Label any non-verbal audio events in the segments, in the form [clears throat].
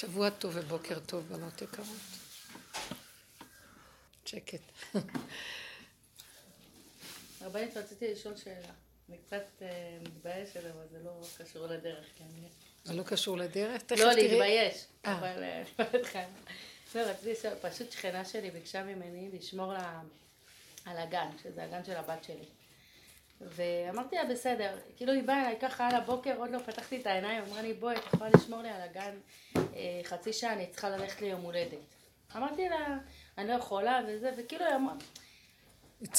שבוע טוב ובוקר טוב, בנות יקרות. שקט. רבנית, רציתי לשאול שאלה. אני קצת אה, מתביישת, אבל זה לא קשור לדרך, כן. זה לא קשור לדרך? תכף לא, תראי. לא, להתבייש, אה. אבל אה, לא, רציתי לשאול, פשוט שכנה שלי ביקשה ממני לשמור על הגן, שזה הגן של הבת שלי. ואמרתי לה בסדר, כאילו היא באה אליי ככה על הבוקר, עוד לא פתחתי את העיניים, אמרה לי בואי, את יכולה לשמור לי על הגן אה, חצי שעה, אני צריכה ללכת ליום הולדת. אמרתי לה, אני לא יכולה וזה, וכאילו היא אמרה,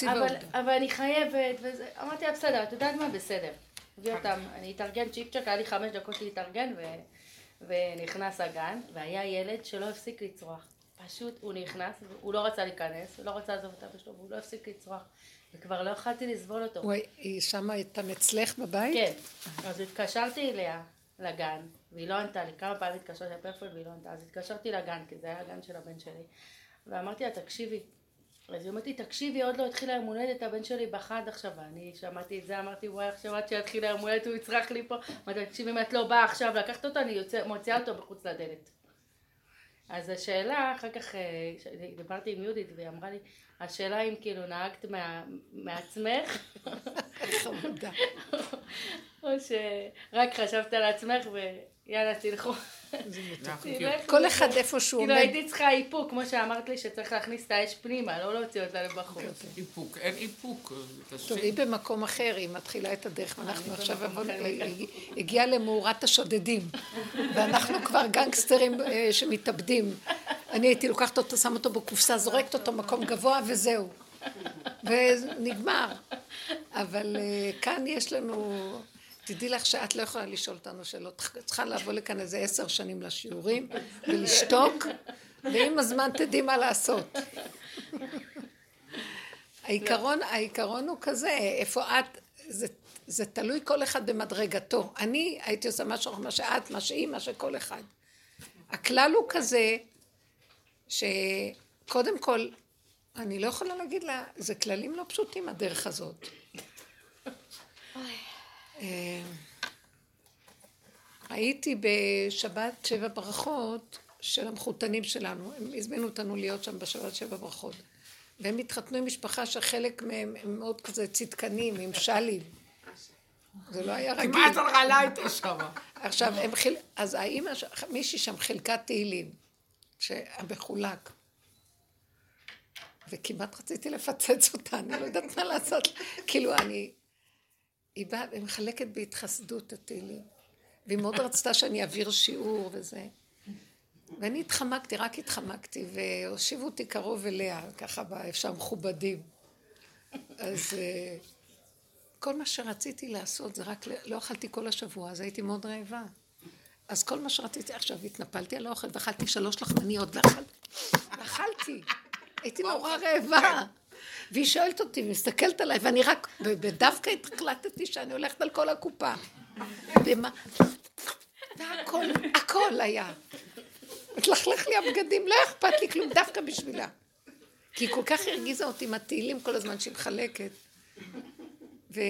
אבל, אבל אני חייבת, וזה, אמרתי לה בסדר, את יודעת מה? בסדר. הביא אותם, אני אתארגן צ'יק צ'ק, היה לי חמש דקות להתארגן, ו, ונכנס הגן, והיה ילד שלא הפסיק לצרוח. פשוט הוא נכנס, הוא לא רצה להיכנס, הוא לא רצה לעזוב את אבא שלו, והוא לא הפסיק לצרוח. וכבר לא יכלתי לסבול אותו. וואי, היא שמה את אצלך בבית? כן. אז התקשרתי אליה, לגן, והיא לא ענתה לי. כמה פעמים התקשרתי לפלאפון והיא לא ענתה. אז התקשרתי לגן, כי זה היה הגן של הבן שלי. ואמרתי לה, תקשיבי. אז היא אמרת לי, תקשיבי, עוד לא התחילה יום הולדת, הבן שלי בחד עכשיו. ואני שמעתי את זה, אמרתי, וואי, עכשיו עד שיתחיל יום הולדת הוא יצרח לי פה. אמרתי, תקשיבי, אם את לא באה עכשיו לקחת אותו, אני יוצא, מוציאה אותו בחוץ לדלת. אז השאלה, אחר כך אה, דיברתי עם יהודית והיא אמרה לי, השאלה אם כאילו נהגת מה, מעצמך, [laughs] או שרק חשבת על עצמך ויאללה תלכו. כל אחד איפה שהוא עומד. כאילו הייתי צריכה איפוק, כמו שאמרת לי שצריך להכניס את האש פנימה, לא להוציא אותה לבחוץ. איפוק, אין איפוק. טוב, היא במקום אחר, היא מתחילה את הדרך, ואנחנו עכשיו הגיעה למאורת השודדים, [laughs] ואנחנו כבר גנגסטרים אה, שמתאבדים. אני הייתי לוקחת אותו, שם אותו בקופסה, זורקת אותו מקום גבוה וזהו. ונגמר. אבל אה, כאן יש לנו... תדעי לך שאת לא יכולה לשאול אותנו שאלות, צריכה לבוא לכאן איזה עשר שנים לשיעורים ולשתוק, ועם הזמן תדעי מה לעשות. העיקרון, העיקרון הוא כזה, איפה את, זה, זה תלוי כל אחד במדרגתו. אני הייתי עושה משהו, מה שאת, מה שהיא, מה שכל אחד. הכלל הוא כזה, שקודם כל, אני לא יכולה להגיד לה, זה כללים לא פשוטים הדרך הזאת. אה, הייתי בשבת שבע ברכות של המחותנים שלנו, הם הזמינו אותנו להיות שם בשבת שבע ברכות. והם התחתנו עם משפחה שחלק מהם הם מאוד כזה צדקנים, עם שלים. זה לא היה רגיל. כמעט הרעלה הייתה שם. עכשיו, הם חיל... אז האימא, מישהי שם חילקה תהילים, שהמחולק. וכמעט רציתי לפצץ אותה, אני לא יודעת מה לעשות. כאילו, אני... היא באה ומחלקת בהתחסדות התהילים. והיא מאוד רצתה שאני אעביר שיעור וזה. ואני התחמקתי, רק התחמקתי, והושיבו אותי קרוב אליה, ככה באיפה מכובדים. אז אה, כל מה שרציתי לעשות זה רק, לא אכלתי כל השבוע, אז הייתי מאוד רעבה. אז כל מה שרציתי, עכשיו התנפלתי על האוכל ואכלתי שלוש לחמניות ואכלתי. ואכלתי. הייתי נורא רעבה. והיא שואלת אותי, מסתכלת עליי, ואני רק, ודווקא החלטתי שאני הולכת על כל הקופה. ומה, והכל, הכל היה. התלכלך לי הבגדים, לא אכפת לי כלום, דווקא בשבילה. כי היא כל כך הרגיזה אותי עם התהילים כל הזמן שהיא מחלקת. ו...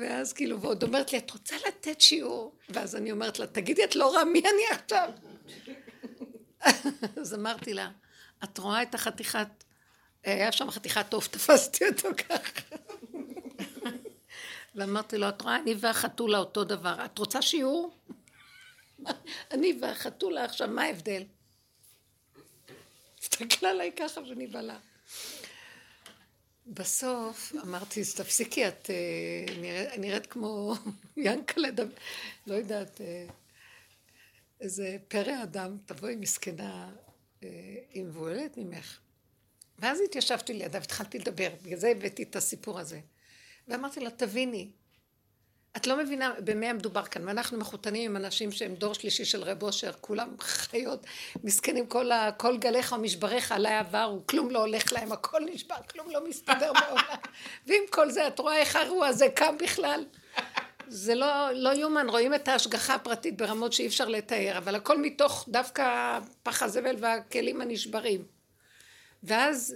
ואז כאילו, ועוד אומרת לי, את רוצה לתת שיעור? ואז אני אומרת לה, תגידי, את לא רואה מי אני עכשיו? אז אמרתי לה, את רואה את החתיכת, היה שם חתיכת עוף, תפסתי אותו ככה. ואמרתי לו, את רואה, אני והחתולה אותו דבר, את רוצה שיעור? אני והחתולה, עכשיו, מה ההבדל? הסתכלה עליי ככה ונבהלה. בסוף אמרתי, אז תפסיקי, את אה, נראית, נראית כמו ינקלה, לא יודעת, אה, איזה פרא אדם, תבואי מסכנה אה, היא מבוהלת ממך. ואז התיישבתי לידה והתחלתי לדבר, בגלל זה הבאתי את הסיפור הזה. ואמרתי לה, תביני, את לא מבינה במה מדובר כאן, ואנחנו מחותנים עם אנשים שהם דור שלישי של רב אושר, כולם חיות, מסכנים, כל, ה, כל גליך ומשבריך עליי עברו, כלום לא הולך להם, הכל נשבר, כלום לא מסתדר בעולם. [laughs] ועם כל זה, את רואה איך האירוע הזה קם בכלל? זה לא, לא יאומן, רואים את ההשגחה הפרטית ברמות שאי אפשר לתאר, אבל הכל מתוך דווקא פח הזבל והכלים הנשברים. ואז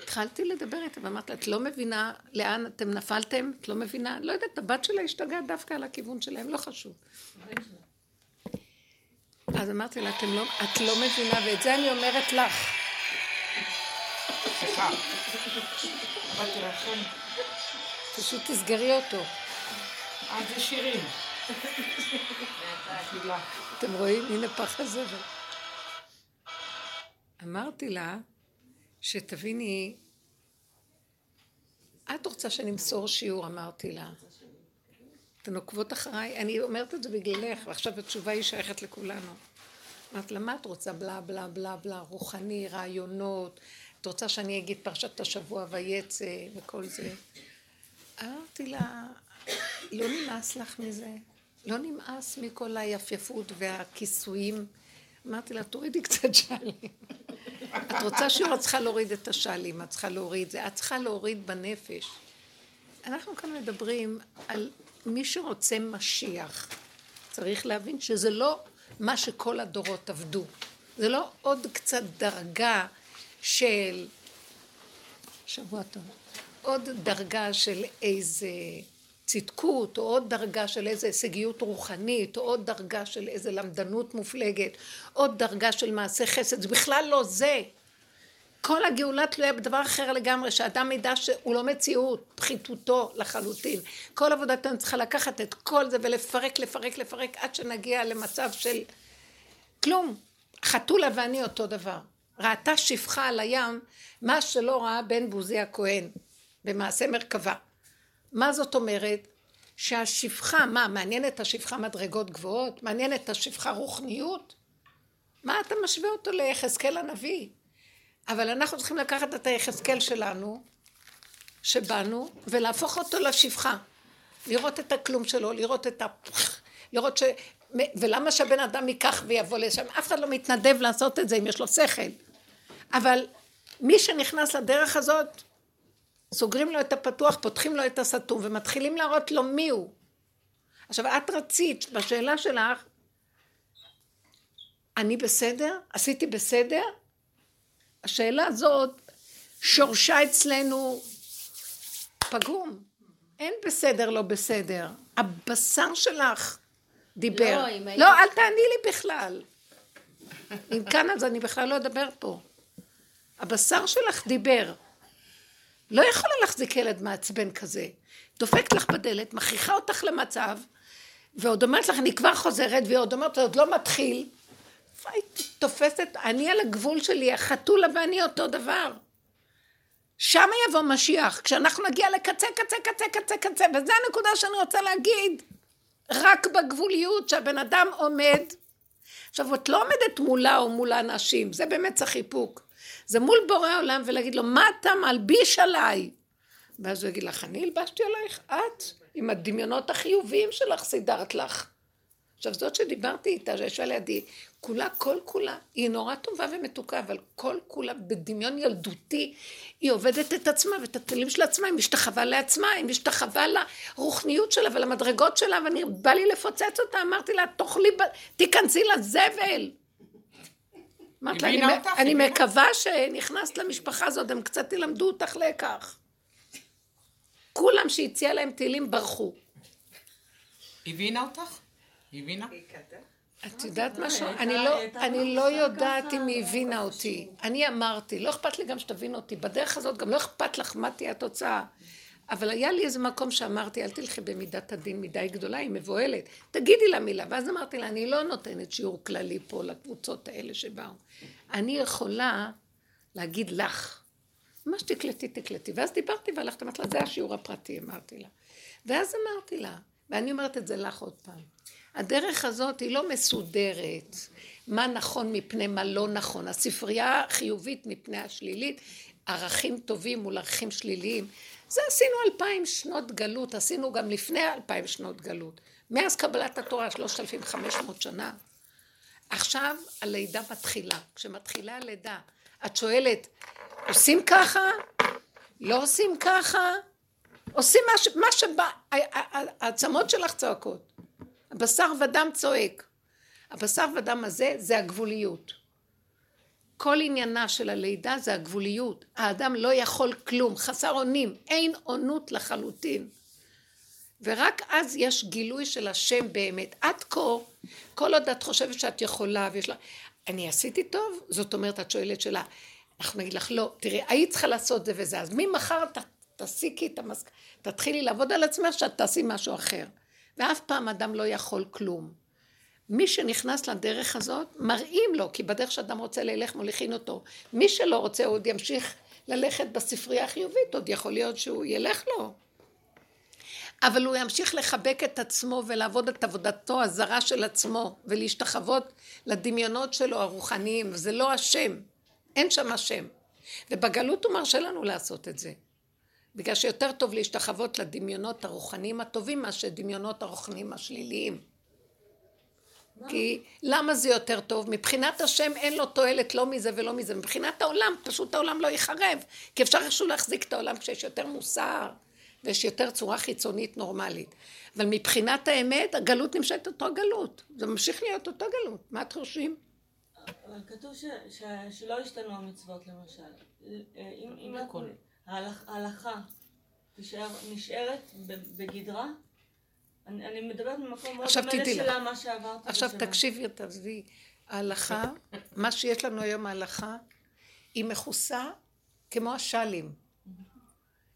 התחלתי לדבר איתה ואמרתי לה, את לא מבינה לאן אתם נפלתם? את לא מבינה? לא יודעת, הבת שלה השתגעה דווקא על הכיוון שלהם, לא חשוב. אז אמרתי לה, לא, את לא מבינה, ואת זה אני אומרת לך. סליחה. לכם. פשוט תסגרי אותו. אה, זה שירים. אתם רואים? הנה פח הזבל. אמרתי לה, שתביני, את רוצה שנמסור שיעור, אמרתי לה. אתן עוקבות אחריי? אני אומרת את זה בגללך, ועכשיו התשובה היא שייכת לכולנו. אמרתי לה, מה את רוצה? בלה בלה בלה בלה, רוחני, רעיונות. את רוצה שאני אגיד פרשת השבוע ויצא וכל זה? אמרתי לה, לא נמאס לך מזה? לא נמאס מכל היפייפות והכיסויים? אמרתי לה, תורידי קצת שלים. את רוצה שיעור, את צריכה להוריד את השלים, את צריכה להוריד זה, את צריכה להוריד בנפש. אנחנו כאן מדברים על מי שרוצה משיח. צריך להבין שזה לא מה שכל הדורות עבדו. זה לא עוד קצת דרגה של... שבוע טוב. עוד דרגה של איזה צדקות, או עוד דרגה של איזה הישגיות רוחנית, או עוד דרגה של איזה למדנות מופלגת, עוד דרגה של מעשה חסד, זה בכלל לא זה. כל הגאולה תלויה בדבר אחר לגמרי, שאדם ידע שהוא לא מציאות, פחיתותו לחלוטין. כל עבודתנו צריכה לקחת את כל זה ולפרק, לפרק, לפרק, עד שנגיע למצב של כלום. חתולה ואני אותו דבר. ראתה שפחה על הים, מה שלא ראה בן בוזי הכהן, במעשה מרכבה. מה זאת אומרת? שהשפחה, מה, מעניין את השפחה מדרגות גבוהות? מעניין את השפחה רוחניות? מה אתה משווה אותו ליחזקאל הנביא? אבל אנחנו צריכים לקחת את היחזקאל שלנו, שבאנו, ולהפוך אותו לשפחה. לראות את הכלום שלו, לראות את ה... לראות ש... ולמה שהבן אדם ייקח ויבוא לשם? אף אחד לא מתנדב לעשות את זה אם יש לו שכל. אבל מי שנכנס לדרך הזאת, סוגרים לו את הפתוח, פותחים לו את הסתום ומתחילים להראות לו מי הוא. עכשיו את רצית בשאלה שלך, אני בסדר? עשיתי בסדר? השאלה הזאת שורשה אצלנו פגום. אין בסדר לא בסדר. הבשר שלך דיבר. לא, אם לא אל תעני לי בכלל. אם כאן אז אני בכלל לא אדבר פה. הבשר שלך דיבר. לא יכולה להחזיק ילד מעצבן כזה. דופקת לך בדלת, מכריחה אותך למצב, ועוד אומרת לך, אני כבר חוזרת, והיא עוד אומרת, זה עוד לא מתחיל. היית תופסת, אני על הגבול שלי, החתולה ואני אותו דבר. שם יבוא משיח, כשאנחנו נגיע לקצה, קצה, קצה, קצה, קצה, וזו הנקודה שאני רוצה להגיד. רק בגבוליות שהבן אדם עומד. עכשיו, את לא עומדת מולה או מול האנשים, זה באמת צריך איפוק. זה מול בורא עולם ולהגיד לו, מה אתה מלביש עליי? ואז הוא יגיד לך, אני הלבשתי עלייך, את, עם הדמיונות החיוביים שלך סידרת לך. עכשיו זאת שדיברתי איתה, שישבה לידי, כולה, כל כולה, היא נורא טובה ומתוקה, אבל כל כולה בדמיון ילדותי, היא עובדת את עצמה ואת הכלים של עצמה, היא משתחווה לעצמה, היא משתחווה לרוחניות שלה ולמדרגות שלה, ואני, בא לי לפוצץ אותה, אמרתי לה, תאכלי, תיכנסי לזבל. אמרתי לה, אני, אני מקווה שנכנסת למשפחה הזאת, הם קצת ילמדו אותך לקח. כולם שהציע להם תהילים ברחו. הבינה אותך? הבינה? את יודעת משהו? אני לא, אני לא יודעת אם היא הבינה אותי. אני אמרתי, לא אכפת לי גם שתבין אותי. בדרך הזאת גם לא אכפת לך מה תהיה התוצאה. אבל היה לי איזה מקום שאמרתי, אל תלכי במידת הדין מדי גדולה, היא מבוהלת. תגידי לה מילה. ואז אמרתי לה, אני לא נותנת שיעור כללי פה לקבוצות האלה שבאו. אני יכולה להגיד לך. מה שתקלטי, תקלטי. ואז דיברתי והלכתי, אמרתי לה, זה השיעור הפרטי, אמרתי לה. ואז אמרתי לה, ואני אומרת את זה לך עוד פעם. הדרך הזאת היא לא מסודרת. מה נכון מפני מה לא נכון. הספרייה חיובית מפני השלילית, ערכים טובים מול ערכים שליליים. זה עשינו אלפיים שנות גלות, עשינו גם לפני אלפיים שנות גלות. מאז קבלת התורה, שלושת אלפים חמש מאות שנה. עכשיו הלידה מתחילה. כשמתחילה הלידה, את שואלת, עושים ככה? לא עושים ככה? עושים מה, ש... מה שבא, העצמות שלך צועקות. הבשר ודם צועק. הבשר ודם הזה זה הגבוליות. כל עניינה של הלידה זה הגבוליות. האדם לא יכול כלום, חסר אונים, אין אונות לחלוטין. ורק אז יש גילוי של השם באמת. עד כה, כל עוד את חושבת שאת יכולה ויש לה... אני עשיתי טוב? זאת אומרת, את שואלת שאלה. אנחנו נגיד לך, לא, תראי, היית צריכה לעשות זה וזה, אז ממחר ת, תסיקי את המסק... תתחילי לעבוד על עצמך שאת תעשי משהו אחר. ואף פעם אדם לא יכול כלום. מי שנכנס לדרך הזאת, מראים לו, כי בדרך שאדם רוצה ללך מוליכין אותו. מי שלא רוצה עוד ימשיך ללכת בספרייה החיובית, עוד יכול להיות שהוא ילך לו. אבל הוא ימשיך לחבק את עצמו ולעבוד את עבודתו הזרה של עצמו ולהשתחוות לדמיונות שלו הרוחניים, וזה לא השם, אין שם השם. ובגלות הוא מרשה לנו לעשות את זה. בגלל שיותר טוב להשתחוות לדמיונות הרוחניים הטובים מאשר דמיונות הרוחניים השליליים. כי למה זה יותר טוב? מבחינת השם אין לו תועלת לא מזה ולא מזה. מבחינת העולם, פשוט העולם לא ייחרב. כי אפשר איכשהו להחזיק את העולם כשיש יותר מוסר ויש יותר צורה חיצונית נורמלית. אבל מבחינת האמת, הגלות נמשכת אותו גלות. זה ממשיך להיות אותו גלות. מה אתם חושבים? אבל כתוב ש, ש, שלא השתנו המצוות למשל. אם, אם ההלכה נשארת בגדרה, אני, אני מדברת ממקום מאוד דומה לשאלה מה שעברת. עכשיו תקשיבי, תעזבי. ההלכה, מה שיש לנו היום ההלכה, היא מכוסה כמו השאלים.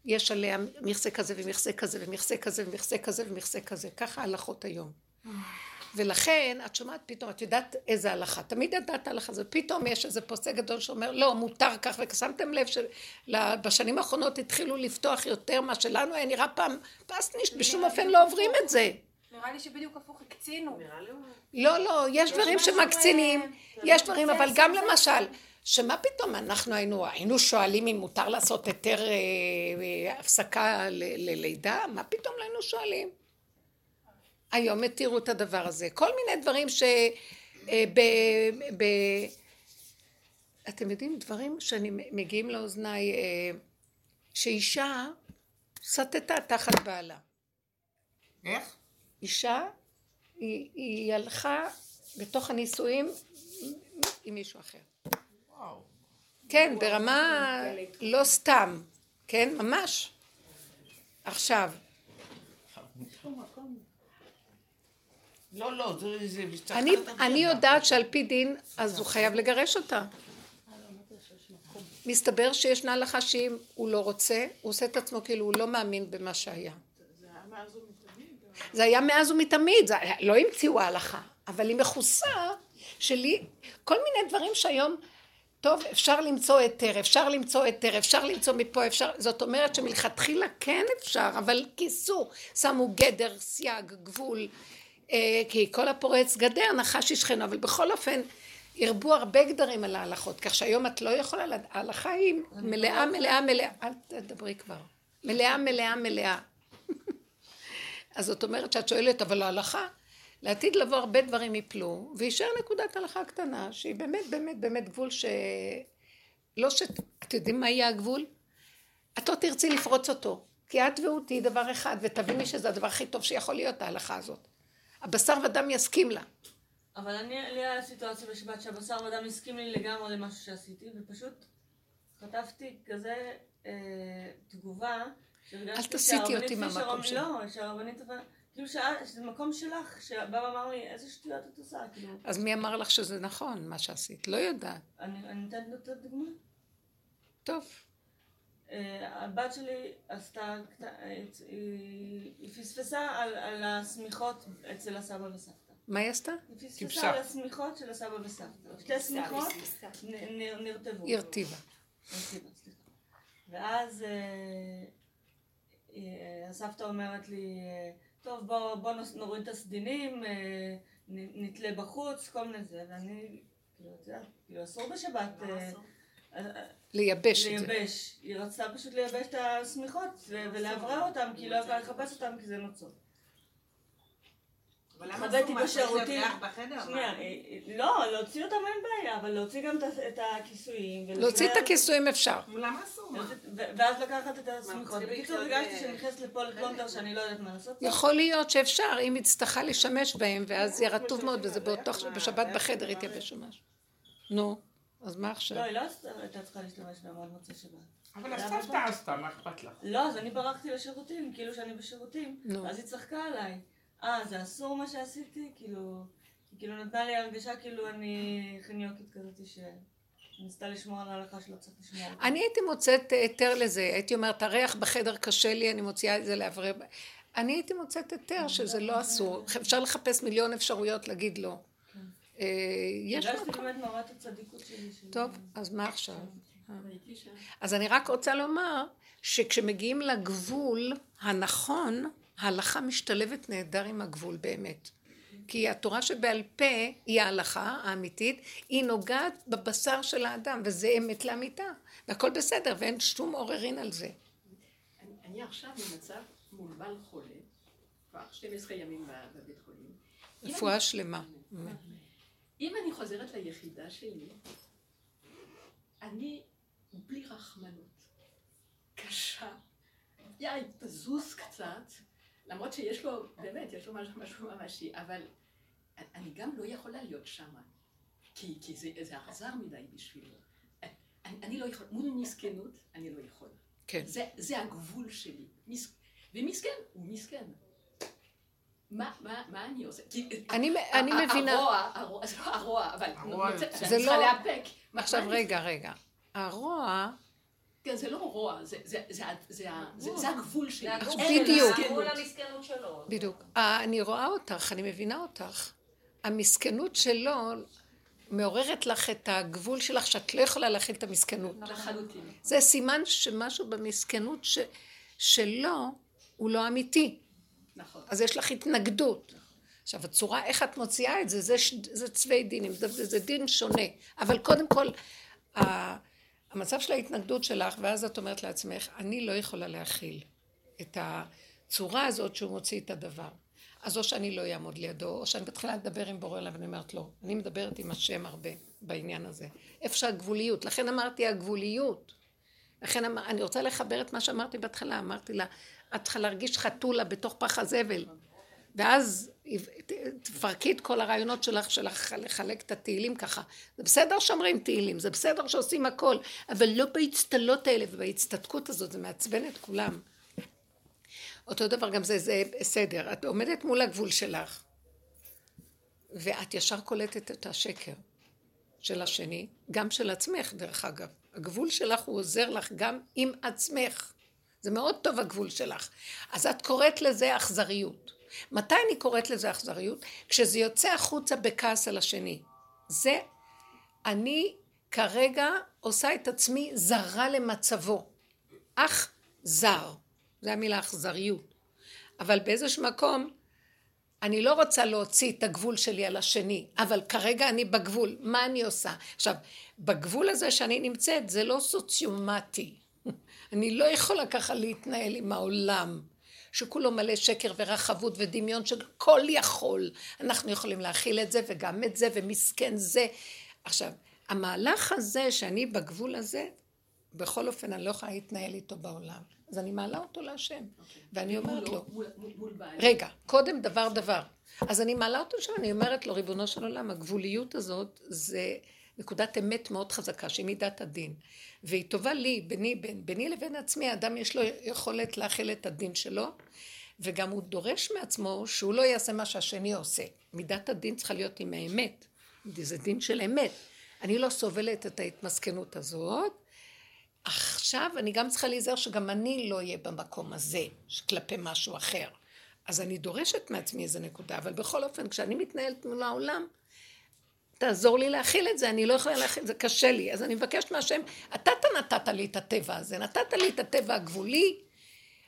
יש עליה מכסה כזה ומכסה כזה ומכסה כזה ומכסה כזה ומכסה כזה. ככה ההלכות היום. ולכן את שומעת פתאום, את יודעת איזה הלכה, תמיד ידעת הלכה הזאת, פתאום יש איזה פוסק גדול שאומר לא, מותר כך, ושמתם לב שבשנים האחרונות התחילו לפתוח יותר מה שלנו היה נראה פעם פסנישט, בשום אופן לא עוברים את זה. נראה לי שבדיוק הפוך הקצינו. לא, לא, יש דברים שמקצינים, יש דברים, אבל גם למשל, שמה פתאום אנחנו היינו, היינו שואלים אם מותר לעשות היתר אה, אה, הפסקה ללידה? מה פתאום לא היינו שואלים? היום התירו את הדבר הזה. כל מיני דברים ש... אה, ב, ב, אתם יודעים, דברים שאני מגיעים לאוזניי, אה, שאישה סטתה תחת בעלה. איך? אישה, היא, היא הלכה בתוך הנישואים עם מישהו אחר. וואו. כן, ברמה לא סתם, כן, ממש. עכשיו, לא, לא, זה... זה אני, אני יודעת שעל פי דין, אז הוא חייב לגרש אותה. מסתבר שישנה הלכה שאם הוא לא רוצה, הוא עושה את עצמו כאילו הוא לא מאמין במה שהיה. זה היה מאז ומתמיד, זה לא המציאו ההלכה, אבל היא מכוסה שלי, כל מיני דברים שהיום, טוב, אפשר למצוא היתר, אפשר למצוא היתר, אפשר למצוא מפה, אפשר, זאת אומרת שמלכתחילה כן אפשר, אבל כיסו, שמו גדר, סייג, גבול, כי כל הפורץ גדר נחש ישכנו, אבל בכל אופן הרבו הרבה גדרים על ההלכות, כך שהיום את לא יכולה, ההלכה היא מלאה מלאה מלאה, אל תדברי כבר, מלאה מלאה מלאה. [laughs] אז זאת אומרת שאת שואלת, אבל ההלכה, לעתיד לבוא הרבה דברים יפלו, ויישאר נקודת הלכה קטנה, שהיא באמת באמת באמת גבול ש... לא ש... אתם יודעים מה יהיה הגבול? את לא תרצי לפרוץ אותו, כי את והוא תהיי דבר אחד, ותביני שזה הדבר הכי טוב שיכול להיות, ההלכה הזאת. הבשר ודם יסכים לה. אבל אני, לי היה סיטואציה בשבת שהבשר ודם הסכים לי לגמרי למשהו שעשיתי, ופשוט חטפתי כזה אה, תגובה, אל תסיטי אותי מהמקום שלי. לא, שהרבנית, כאילו שזה מקום שלך, שבא ואמר לי, איזה שטויות את עושה, כאילו. אז מי אמר לך שזה נכון, מה שעשית? לא יודעת. אני, אני נותנת את הדוגמה. טוב. אה, הבת שלי עשתה, היא פספסה על, על השמיכות אצל הסבא וסבתא. מה היא עשתה? היא פספסה על השמיכות של הסבא וסבתא. שתי שמיכות נרטבו. הרטיבה. ואז אה, אה, הסבתא אומרת לי, טוב בוא, בוא נוריד את הסדינים, נתלה בחוץ, כל מיני זה, ואני, כאילו, את יודעת, כאילו אסור בשבת. לייבש את זה. לייבש. היא רצתה פשוט לייבש את השמיכות ולאוורר אותם, כי היא לא יכולה לכבס אותם כי זה נוצות. אבל למה אסור מה? בשירותים. שנייה, אה, אה, לא, להוציא אותם אין בעיה, אבל להוציא גם את הכיסויים. להוציא את הכיסויים אפשר. למה אסור? ואז לקחת את השמיכות. בקיצור, הרגשתי שאני נכנסת לפה לפלונטר שאני לא יודעת מה לעשות. יכול להיות שאפשר, אם יצטרכה להשתמש בהם, ואז יהיה רטוב מאוד, וזה בשבת בחדר יתייבש או משהו. נו. אז מה לא, עכשיו? היא לא הייתה צריכה להשתמש בהמון מוצאי שבת. אבל הסבתא עשתה, מה אכפת לך? לא, אז אני ברחתי לשירותים, כאילו שאני בשירותים. נו. אז היא צחקה עליי. אה, זה אסור מה שעשיתי? כאילו... היא כאילו נתנה לי הרגשה כאילו אני חניוקית כזאת שניסתה לשמור על ההלכה שלא צריך לשמור. אני הייתי מוצאת היתר לזה, הייתי אומרת, הריח בחדר קשה לי, אני מוציאה את זה לאוורר. אני הייתי מוצאת היתר שזה לא אסור. [laughs] אפשר לחפש מיליון אפשרויות להגיד לא. אה, יש הרגשתי מקום. באמת נורא את הצדיקות שלי. של- טוב, אז מה עכשיו? שם. אז אני רק רוצה לומר שכשמגיעים לגבול הנכון, ההלכה משתלבת נהדר עם הגבול באמת. כי התורה שבעל פה היא ההלכה האמיתית, היא נוגעת בבשר של האדם, וזה אמת לאמיתה, והכל בסדר, ואין שום עוררין על זה. אני, אני עכשיו במצב מול בעל חולה, כבר 12 ימים בבית חולים. רפואה שלמה. אם אני חוזרת ליחידה שלי, אני בלי רחמנות, קשה. יאי, תזוז קצת, למרות שיש לו, באמת, יש לו משהו, משהו ממשי, אבל אני גם לא יכולה להיות שמה, כי, כי זה, זה אכזר מדי בשבילו. אני, אני לא יכול, מול מסכנות, אני לא יכול. כן. זה, זה הגבול שלי. מס... ומסכן, הוא מסכן. מה, מה, מה אני עושה? אני- מבינה. הרוע, הרוע, זה לא הרוע, אבל הרוע רוצה- זה- אני זה צריכה לא- לאפק. מה- עכשיו רגע, רגע. הרוע, כן, זה לא רוע, זה- זה- זה זה זה- זה הגבול שלי. זה הגבול אין בדיוק. מסכנות. מול המסכנות שלו. בדיוק. אה, אני רואה אותך, אני מבינה אותך. המסכנות שלו מעוררת לך את הגבול שלך שאת לא יכולה להכיל את המסכנות. לחלוטין. זה סימן שמשהו במסכנות ש... שלו הוא לא אמיתי. נכון. אז יש לך התנגדות. עכשיו, הצורה, איך את מוציאה את זה, זה. זה צווי דינים, זה, זה, דין שונה. אבל קודם כל, ה... המצב של ההתנגדות שלך, ואז את אומרת לעצמך, אני לא יכולה להכיל את הצורה הזאת שהוא מוציא את הדבר. אז או שאני לא אעמוד לידו, או שאני מתחילה לדבר עם בורא עליו, ואני אומרת לא. אני מדברת עם השם הרבה בעניין הזה. איפה שהגבוליות. לכן אמרתי הגבוליות. לכן אמר, אני רוצה לחבר את מה שאמרתי בהתחלה, אמרתי לה, את צריכה להרגיש חתולה בתוך פח הזבל. ואז תפרקי את כל הרעיונות שלך, שלך לחלק את התהילים ככה. זה בסדר שאומרים תהילים, זה בסדר שעושים הכל, אבל לא באצטלות האלה ובהצטדקות הזאת, זה מעצבן את כולם. אותו דבר גם זה, זה בסדר, את עומדת מול הגבול שלך, ואת ישר קולטת את השקר של השני, גם של עצמך דרך אגב. הגבול שלך הוא עוזר לך גם עם עצמך. זה מאוד טוב הגבול שלך. אז את קוראת לזה אכזריות. מתי אני קוראת לזה אכזריות? כשזה יוצא החוצה בכעס על השני. זה, אני כרגע עושה את עצמי זרה למצבו. אך זר. זה המילה אכזריות. אבל באיזשהו מקום, אני לא רוצה להוציא את הגבול שלי על השני, אבל כרגע אני בגבול, מה אני עושה? עכשיו, בגבול הזה שאני נמצאת זה לא סוציומטי. אני לא יכולה ככה להתנהל עם העולם, שכולו מלא שקר ורחבות ודמיון של כל יכול. אנחנו יכולים להכיל את זה וגם את זה, ומסכן זה. עכשיו, המהלך הזה שאני בגבול הזה, בכל אופן אני לא יכולה להתנהל איתו בעולם. אז אני מעלה אותו להשם, ואני אומרת לו, מול- מול-. רגע, קודם דבר דבר. אז אני מעלה אותו שם, אני אומרת לו, ריבונו של עולם, הגבוליות הזאת זה נקודת אמת מאוד חזקה, שהיא מידת הדין. והיא טובה לי, ביני, בין, ביני לבין עצמי, האדם יש לו יכולת להכיל את הדין שלו, וגם הוא דורש מעצמו שהוא לא יעשה מה שהשני עושה. מידת הדין צריכה להיות עם האמת. זה דין של אמת. אני לא סובלת את ההתמסכנות הזאת, עכשיו אני גם צריכה להיזהר שגם אני לא אהיה במקום הזה, כלפי משהו אחר. אז אני דורשת מעצמי איזה נקודה, אבל בכל אופן, כשאני מתנהלת מול העולם, תעזור לי להכיל את זה, אני לא יכולה להכיל, זה קשה לי. אז אני מבקשת מהשם, אתה נתת לי את הטבע הזה, נתת לי את הטבע הגבולי.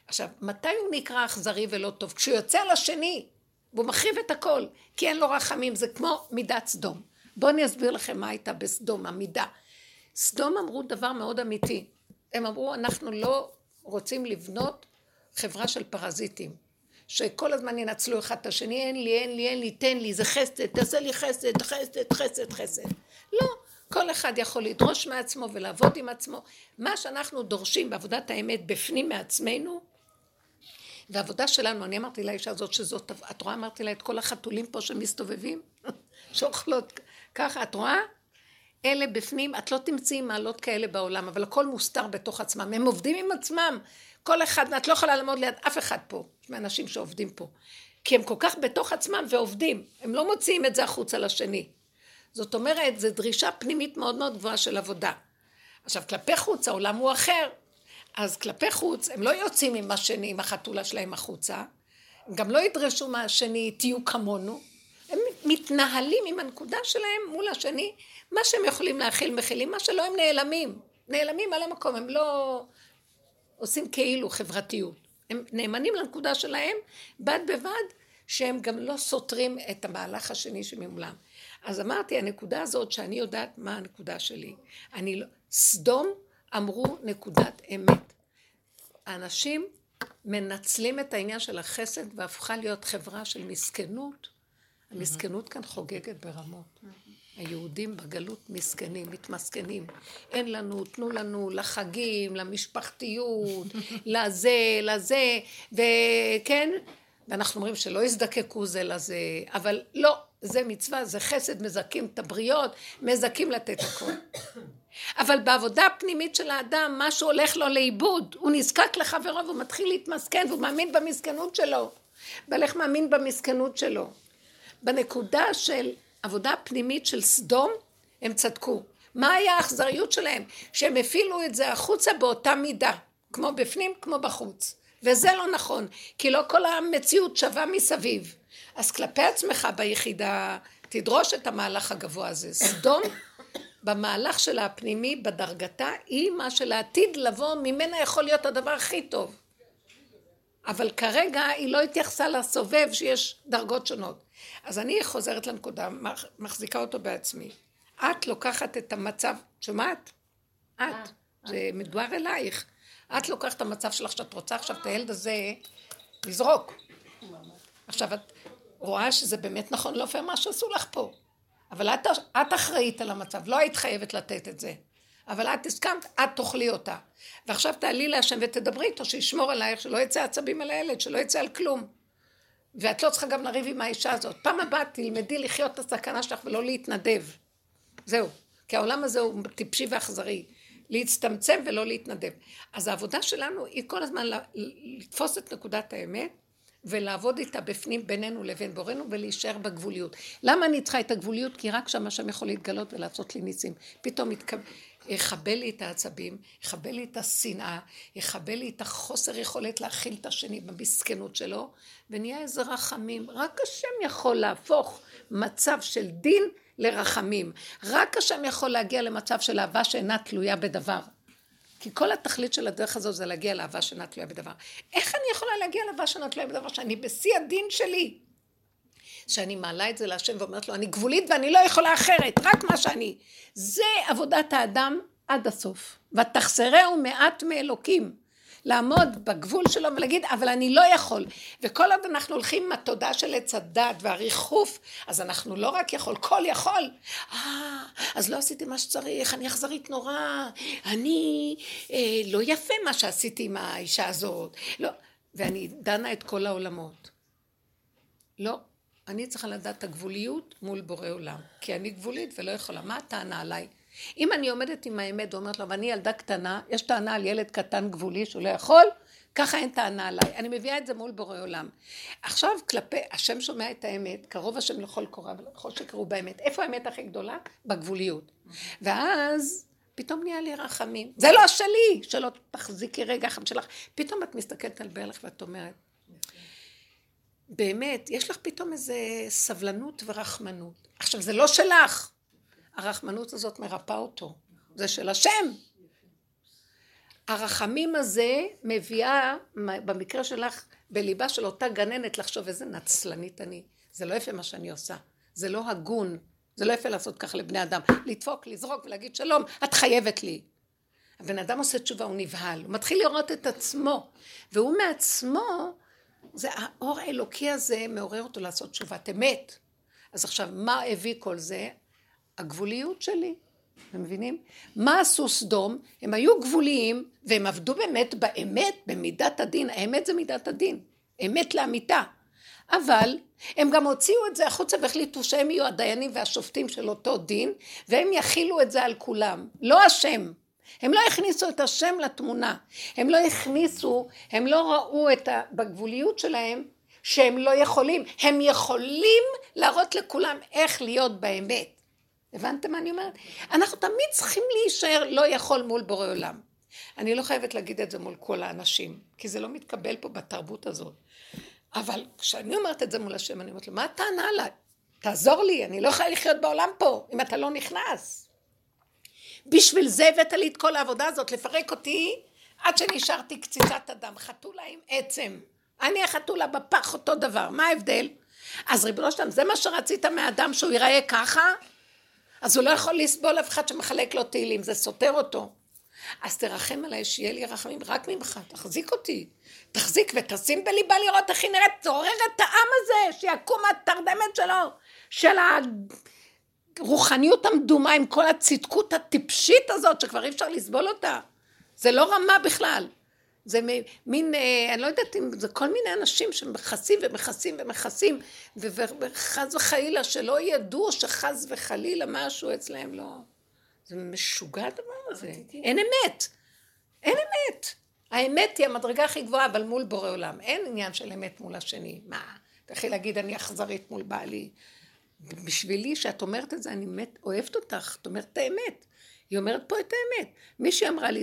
עכשיו, מתי הוא נקרא אכזרי ולא טוב? כשהוא יוצא על השני, והוא מחריב את הכל, כי אין לו רחמים, זה כמו מידת סדום. בואו אני אסביר לכם מה הייתה בסדום, המידה. סדום אמרו דבר מאוד אמיתי. הם אמרו, אנחנו לא רוצים לבנות חברה של פרזיטים, שכל הזמן ינצלו אחד את השני, אין לי, אין לי, אין לי, תן לי, זה חסד, תעשה לי חסד, חסד, חסד, חסד. לא, כל אחד יכול לדרוש מעצמו ולעבוד עם עצמו. מה שאנחנו דורשים בעבודת האמת בפנים מעצמנו, והעבודה שלנו, אני אמרתי לאישה הזאת שזאת, את רואה? אמרתי לה את כל החתולים פה שמסתובבים, [laughs] שאוכלות ככה, את רואה? אלה בפנים, את לא תמצאי מעלות כאלה בעולם, אבל הכל מוסתר בתוך עצמם. הם עובדים עם עצמם. כל אחד, את לא יכולה לעמוד ליד אף אחד פה, מהאנשים שעובדים פה. כי הם כל כך בתוך עצמם ועובדים. הם לא מוציאים את זה החוצה לשני. זאת אומרת, זו דרישה פנימית מאוד מאוד גבוהה של עבודה. עכשיו, כלפי חוץ העולם הוא אחר. אז כלפי חוץ, הם לא יוצאים עם השני, עם החתולה שלהם החוצה. הם גם לא ידרשו מהשני, תהיו כמונו. מתנהלים עם הנקודה שלהם מול השני, מה שהם יכולים להכיל מכילים, מה שלא הם נעלמים. נעלמים על המקום, הם לא עושים כאילו חברתיות. הם נאמנים לנקודה שלהם, בד בבד שהם גם לא סותרים את המהלך השני שממולם. אז אמרתי, הנקודה הזאת שאני יודעת מה הנקודה שלי. אני לא... סדום אמרו נקודת אמת. האנשים מנצלים את העניין של החסד והפכה להיות חברה של מסכנות. המסכנות כאן חוגגת ברמות. היהודים בגלות מסכנים, מתמסכנים. אין לנו, תנו לנו לחגים, למשפחתיות, [laughs] לזה, לזה, וכן, ואנחנו אומרים שלא יזדקקו זה לזה, אבל לא, זה מצווה, זה חסד, מזכים את הבריות, מזכים לתת הכל. אבל בעבודה הפנימית של האדם, משהו הולך לו לאיבוד, הוא נזקק לחברו והוא מתחיל להתמסכן והוא מאמין במסכנות שלו. והלך מאמין במסכנות שלו. בנקודה של עבודה פנימית של סדום, הם צדקו. מה היה האכזריות שלהם? שהם הפעילו את זה החוצה באותה מידה, כמו בפנים כמו בחוץ. וזה לא נכון, כי לא כל המציאות שווה מסביב. אז כלפי עצמך ביחידה, תדרוש את המהלך הגבוה הזה. סדום, [coughs] במהלך שלה הפנימי, בדרגתה, היא מה שלעתיד לבוא, ממנה יכול להיות הדבר הכי טוב. אבל כרגע היא לא התייחסה לסובב שיש דרגות שונות. אז אני חוזרת לנקודה, מחזיקה אותו בעצמי. את לוקחת את המצב, שומעת? את, אה, זה אה. מדובר אלייך. את לוקחת את המצב שלך שאת רוצה עכשיו את הילד הזה לזרוק. עכשיו את רואה שזה באמת נכון, לא פייר מה שעשו לך פה. אבל את, את אחראית על המצב, לא היית חייבת לתת את זה. אבל את הסכמת, את תאכלי אותה. ועכשיו תעלי להשם ותדברי איתו, שישמור עלייך, שלא יצא עצבים על הילד, שלא יצא על כלום. ואת לא צריכה גם לריב עם האישה הזאת. פעם הבאה תלמדי לחיות את הסכנה שלך ולא להתנדב. זהו. כי העולם הזה הוא טיפשי ואכזרי. להצטמצם ולא להתנדב. אז העבודה שלנו היא כל הזמן לתפוס את נקודת האמת ולעבוד איתה בפנים בינינו לבין בורנו ולהישאר בגבוליות. למה אני צריכה את הגבוליות? כי רק שם השם יכול להתגלות ולעשות לי ניסים. פתאום יתקב... יכבה לי את העצבים, יכבה לי את השנאה, יכבה לי את החוסר יכולת להכיל את השני במסכנות שלו, ונהיה איזה רחמים. רק השם יכול להפוך מצב של דין לרחמים. רק השם יכול להגיע למצב של אהבה שאינה תלויה בדבר. כי כל התכלית של הדרך הזו זה להגיע לאהבה שאינה תלויה בדבר. איך אני יכולה להגיע לאהבה שאינה תלויה בדבר שאני בשיא הדין שלי? שאני מעלה את זה להשם ואומרת לו, אני גבולית ואני לא יכולה אחרת, רק מה שאני. זה עבודת האדם עד הסוף. ותחסרהו מעט מאלוקים. לעמוד בגבול שלו ולהגיד, אבל אני לא יכול. וכל עוד אנחנו הולכים עם התודעה של עץ הדת והריחוף, אז אנחנו לא רק יכול, כל יכול. אה, אז לא עשיתי מה שצריך, אני אכזרית נורא, אני, אה, לא יפה מה שעשיתי עם האישה הזאת. לא, ואני דנה את כל העולמות. לא, אני צריכה לדעת את הגבוליות מול בורא עולם, כי אני גבולית ולא יכולה. מה הטענה עליי? אם אני עומדת עם האמת ואומרת לו, ואני ילדה קטנה, יש טענה על ילד קטן גבולי שהוא לא יכול, ככה אין טענה עליי. אני מביאה את זה מול בורא עולם. עכשיו כלפי, השם שומע את האמת, קרוב השם לכל קורא ולכל שקרו באמת. איפה האמת הכי גדולה? בגבוליות. ואז פתאום נהיה לי רחמים. זה לא שלי, שלא תחזיקי רגע חם שלך. פתאום את מסתכלת על בעלך ואת אומרת, באמת, יש לך פתאום איזה סבלנות ורחמנות. עכשיו, זה לא שלך. הרחמנות הזאת מרפאה אותו. זה של השם. הרחמים הזה מביאה, במקרה שלך, בליבה של אותה גננת לחשוב איזה נצלנית אני. זה לא יפה מה שאני עושה. זה לא הגון. זה לא יפה לעשות ככה לבני אדם. לדפוק, לזרוק ולהגיד שלום, את חייבת לי. הבן אדם עושה תשובה, הוא נבהל. הוא מתחיל לראות את עצמו. והוא מעצמו, זה האור האלוקי הזה מעורר אותו לעשות תשובת אמת. אז עכשיו, מה הביא כל זה? הגבוליות שלי. אתם מבינים? מה עשו סדום? הם היו גבוליים והם עבדו באמת באמת במידת הדין. האמת זה מידת הדין. אמת לאמיתה. אבל הם גם הוציאו את זה החוצה והחליטו שהם יהיו הדיינים והשופטים של אותו דין, והם יכילו את זה על כולם. לא השם. הם לא הכניסו את השם לתמונה. הם לא הכניסו, הם לא ראו את ה... בגבוליות שלהם שהם לא יכולים. הם יכולים להראות לכולם איך להיות באמת. הבנתם מה אני אומרת? אנחנו תמיד צריכים להישאר לא יכול מול בורא עולם. אני לא חייבת להגיד את זה מול כל האנשים, כי זה לא מתקבל פה בתרבות הזאת. אבל כשאני אומרת את זה מול השם, אני אומרת לו, מה הטענה עליי? תעזור לי, אני לא יכולה לחיות בעולם פה, אם אתה לא נכנס. בשביל זה הבאת לי את כל העבודה הזאת, לפרק אותי עד שנשארתי קציצת אדם, חתולה עם עצם. אני החתולה בפח אותו דבר, מה ההבדל? אז ריבונו שלם, זה מה שרצית מהאדם שהוא ייראה ככה? אז הוא לא יכול לסבול אף אחד שמחלק לו תהילים, זה סותר אותו. אז תרחם עליי, שיהיה לי רחמים רק ממך, תחזיק אותי. תחזיק ותשים בליבה לראות איך היא נראית, תעורר את העם הזה, שיקום התרדמת שלו, של הרוחניות המדומה עם כל הצדקות הטיפשית הזאת, שכבר אי אפשר לסבול אותה. זה לא רמה בכלל. זה מין, אה, אני לא יודעת אם זה כל מיני אנשים שמכסים ומכסים ומכסים, וחס וחלילה שלא ידעו שחס וחלילה משהו אצלהם לא... זה משוגע הדבר הזה. אין אמת. אין אמת. האמת היא המדרגה הכי גבוהה, אבל מול בורא עולם. אין עניין של אמת מול השני. מה? תלכי להגיד אני אכזרית מול בעלי. בשבילי, שאת אומרת את זה, אני מת, אוהבת אותך. את אומרת את האמת. היא אומרת פה את האמת. מישהי אמרה לי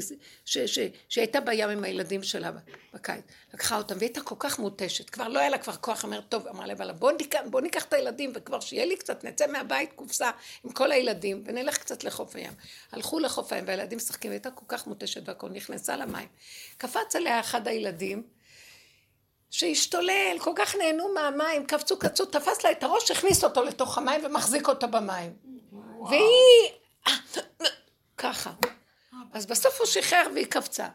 שהייתה בים עם הילדים שלה בקיץ, לקחה אותם והיא הייתה כל כך מותשת, כבר לא היה לה כבר כוח, אמרת טוב, אמרה לה, בוא, ניקח, בוא ניקח את הילדים וכבר שיהיה לי קצת, נצא מהבית קופסה עם כל הילדים ונלך קצת לחוף הים. הלכו לחוף הים והילדים משחקים, והייתה כל כך מותשת והכל, נכנסה למים. קפץ עליה אחד הילדים, שהשתולל, כל כך נהנו מהמים, קפצו, קצו, תפס לה את הראש, הכניס אותו לתוך המים ומחזיק אותו במים. והיא... ככה. אז בסוף הוא שחרר והיא קפצה.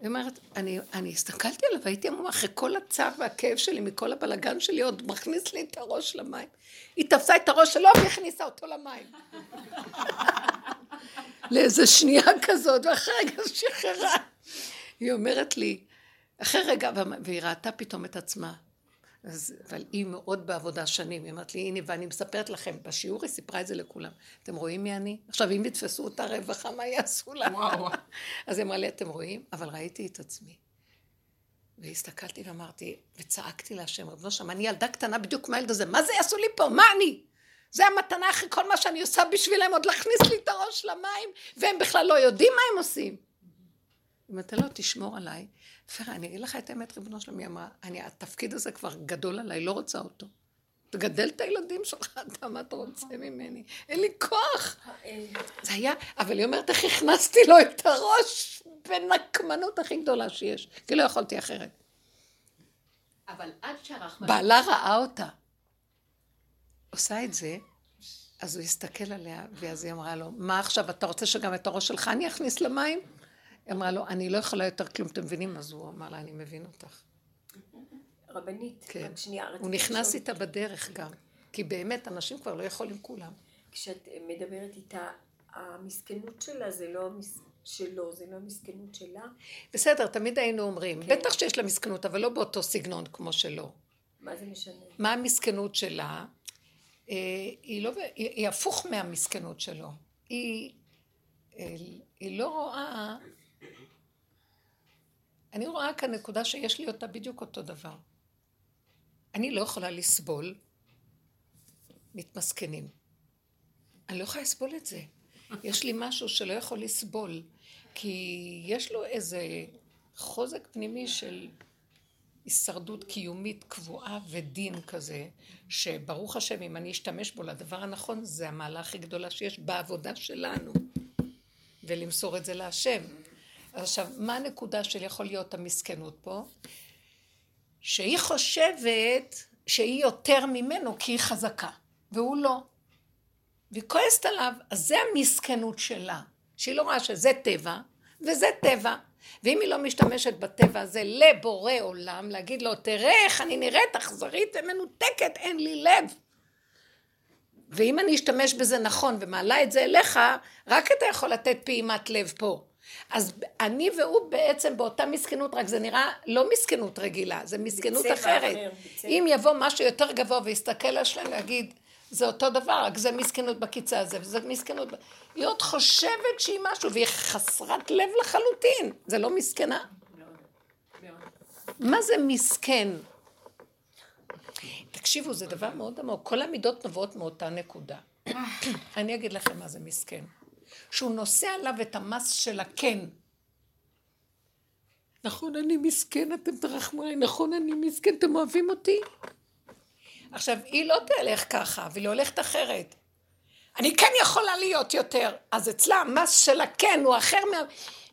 היא אומרת, אני, אני הסתכלתי עליו, הייתי אמורה, אחרי כל הצער והכאב שלי, מכל הבלגן שלי, עוד מכניס לי את הראש למים. היא תפסה את הראש שלו והכניסה אותו למים. [laughs] לאיזה שנייה כזאת, ואחרי רגע שחררה. היא אומרת לי, אחרי רגע, והיא ראתה פתאום את עצמה. אז, אבל היא מאוד בעבודה שנים, היא אמרת לי, הנה, ואני מספרת לכם, בשיעור היא סיפרה את זה לכולם. אתם רואים מי אני? עכשיו, אם יתפסו אותה רווחה, מה יעשו לה? וואו. [laughs] אז היא אמרה לי, אתם רואים? אבל ראיתי את עצמי. והסתכלתי ואמרתי, וצעקתי להשם, רב נושם, אני ילדה קטנה בדיוק מהילד הזה, מה זה יעשו לי פה? מה אני? זה המתנה אחרי כל מה שאני עושה בשבילם, עוד להכניס לי את הראש למים, והם בכלל לא יודעים מה הם עושים. אם אתה לא תשמור עליי, פרה, אני אגיד לך את האמת, ריבונו שלמי אמרה, אני, התפקיד הזה כבר גדול עליי, לא רוצה אותו. תגדל את הילדים שלך, אתה מה אתה רוצה ממני? אין לי כוח. זה היה, אבל היא אומרת, איך הכנסתי לו את הראש בנקמנות הכי גדולה שיש, כי לא יכולתי אחרת. אבל עד שהרחמנות... בעלה ראה אותה. עושה את זה, אז הוא הסתכל עליה, ואז היא אמרה לו, מה עכשיו, אתה רוצה שגם את הראש שלך אני אכניס למים? היא אמרה לו, אני לא יכולה יותר כלום, אתם מבינים? אז הוא אמר לה, אני מבין אותך. רבנית, כן. רק שנייה. הוא נכנס איתה בדרך גם, כי באמת, אנשים כבר לא יכולים כולם. כשאת מדברת איתה, המסכנות שלה זה לא המס... שלו, זה לא המסכנות שלה. בסדר, תמיד היינו אומרים, כן. בטח שיש לה מסכנות, אבל לא באותו סגנון כמו שלו. מה זה משנה? מה המסכנות שלה? אה, היא לא, היא, היא הפוך מהמסכנות שלו. היא, אה, היא לא רואה, אני רואה כאן נקודה שיש לי אותה בדיוק אותו דבר. אני לא יכולה לסבול מתמסכנים. אני לא יכולה לסבול את זה. יש לי משהו שלא יכול לסבול, כי יש לו איזה חוזק פנימי של הישרדות קיומית קבועה ודין כזה, שברוך השם, אם אני אשתמש בו לדבר הנכון, זה המעלה הכי גדולה שיש בעבודה שלנו, ולמסור את זה להשם. עכשיו, מה הנקודה של יכול להיות המסכנות פה? שהיא חושבת שהיא יותר ממנו כי היא חזקה, והוא לא. והיא כועסת עליו, אז זה המסכנות שלה, שהיא לא רואה שזה טבע, וזה טבע. ואם היא לא משתמשת בטבע הזה לבורא עולם, להגיד לו, תראה איך אני נראית אכזרית ומנותקת, אין לי לב. ואם אני אשתמש בזה נכון ומעלה את זה אליך, רק אתה יכול לתת פעימת לב פה. אז אני והוא בעצם באותה מסכנות, רק זה נראה לא מסכנות רגילה, זה מסכנות בצבע אחרת. אחר, בצבע. אם יבוא משהו יותר גבוה ויסתכל על שלהם ויגיד, זה אותו דבר, רק זה מסכנות בקיצה הזה, וזה מסכנות... ב-" היא עוד חושבת שהיא משהו, והיא חסרת לב לחלוטין. זה לא מסכנה? מה זה מסכן? תקשיבו, זה דבר מאוד עמוק. כל המידות נובעות מאותה נקודה. אני אגיד לכם מה זה מסכן. שהוא נושא עליו את המס של הכן. נכון, אני מסכן, אתם תרחמו עליי, נכון, אני מסכן, אתם אוהבים אותי? עכשיו, היא לא תלך ככה, והיא הולכת אחרת. אני כן יכולה להיות יותר. אז אצלה המס של הכן הוא אחר מה...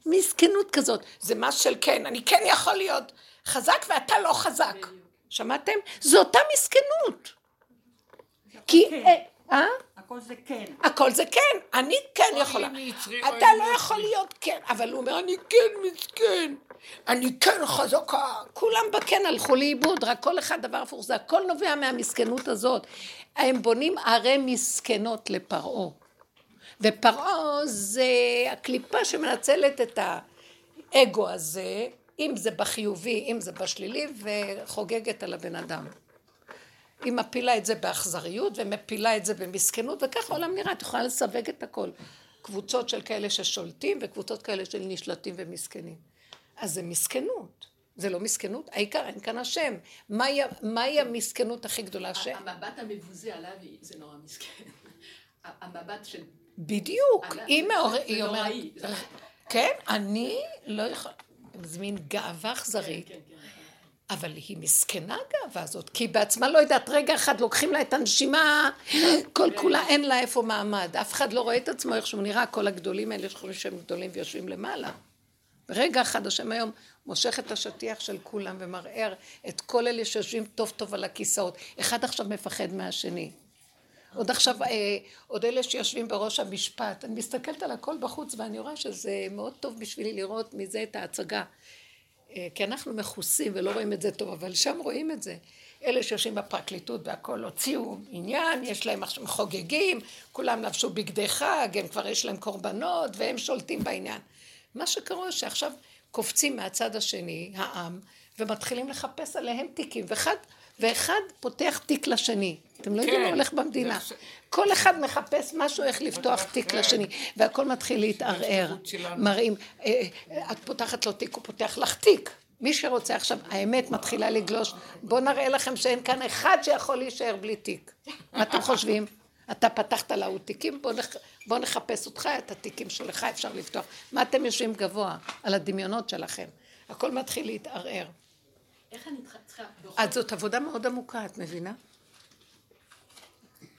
מסכנות כזאת. זה מס של כן, אני כן יכול להיות חזק ואתה לא חזק. שמעתם? זו אותה מסכנות. כי... אה? הכל זה כן. הכל זה כן, אני כן יכולה. אתה לא יכול להיות כן, אבל הוא אומר, אני כן מסכן, אני כן חזקה. כולם בכן הלכו לאיבוד, רק כל אחד דבר הפוך, זה הכל נובע מהמסכנות הזאת. הם בונים ערי מסכנות לפרעה. ופרעה זה הקליפה שמנצלת את האגו הזה, אם זה בחיובי, אם זה בשלילי, וחוגגת על הבן אדם. היא מפילה את זה באכזריות ומפילה את זה במסכנות, וככה העולם נראה, את יכולה לסווג את הכל. קבוצות של כאלה ששולטים וקבוצות כאלה של נשלטים ומסכנים. אז זה מסכנות, זה לא מסכנות, העיקר אין כאן השם. מהי, מהי המסכנות הכי גדולה ש... המבט המבוזה עליו זה נורא מסכן. המבט של... בדיוק, היא מעוררת, זה נוראי, כן, אני לא יכולה, זה מין גאווה אכזרית. כן, כן. אבל היא מסכנה הגאווה הזאת, כי היא בעצמה לא יודעת, רגע אחד לוקחים לה את הנשימה, כל כולה אין לה איפה מעמד. אף אחד לא רואה את עצמו איך שהוא נראה, כל הגדולים האלה שחושבים שהם גדולים ויושבים למעלה. רגע אחד השם היום מושך את השטיח של כולם ומרער את כל אלה שיושבים טוב טוב על הכיסאות. אחד עכשיו מפחד מהשני. עוד עכשיו, אה, עוד אלה שיושבים בראש המשפט. אני מסתכלת על הכל בחוץ ואני רואה שזה מאוד טוב בשבילי לראות מזה את ההצגה. אה, כי אנחנו מכוסים ולא רואים את זה טוב, אבל שם רואים את זה. אלה שיושבים בפרקליטות והכל הוציאו עניין, יש להם עכשיו חוגגים, כולם לבשו בגדי חג, הם כבר יש להם קורבנות והם שולטים בעניין. מה שקורה שעכשיו קופצים מהצד השני, העם, ומתחילים לחפש עליהם תיקים, ואחד, ואחד פותח תיק לשני. אתם לא יודעים מה כן. הולך במדינה. כל אחד מחפש משהו איך לפתוח תיק כן. לשני, והכל מתחיל להתערער. מראים, אה, אה, את פותחת לו תיק, הוא פותח לך תיק. מי שרוצה עכשיו, האמת מתחילה לגלוש, בואו נראה לכם שאין כאן אחד שיכול להישאר בלי תיק. מה אתם חושבים? אתה פתחת להוא תיקים, בוא, נח... בוא נחפש אותך, את התיקים שלך אפשר לפתוח. מה אתם יושבים גבוה? על הדמיונות שלכם. הכל מתחיל להתערער. איך אני צריכה- אז זאת עבודה מאוד עמוקה, את מבינה?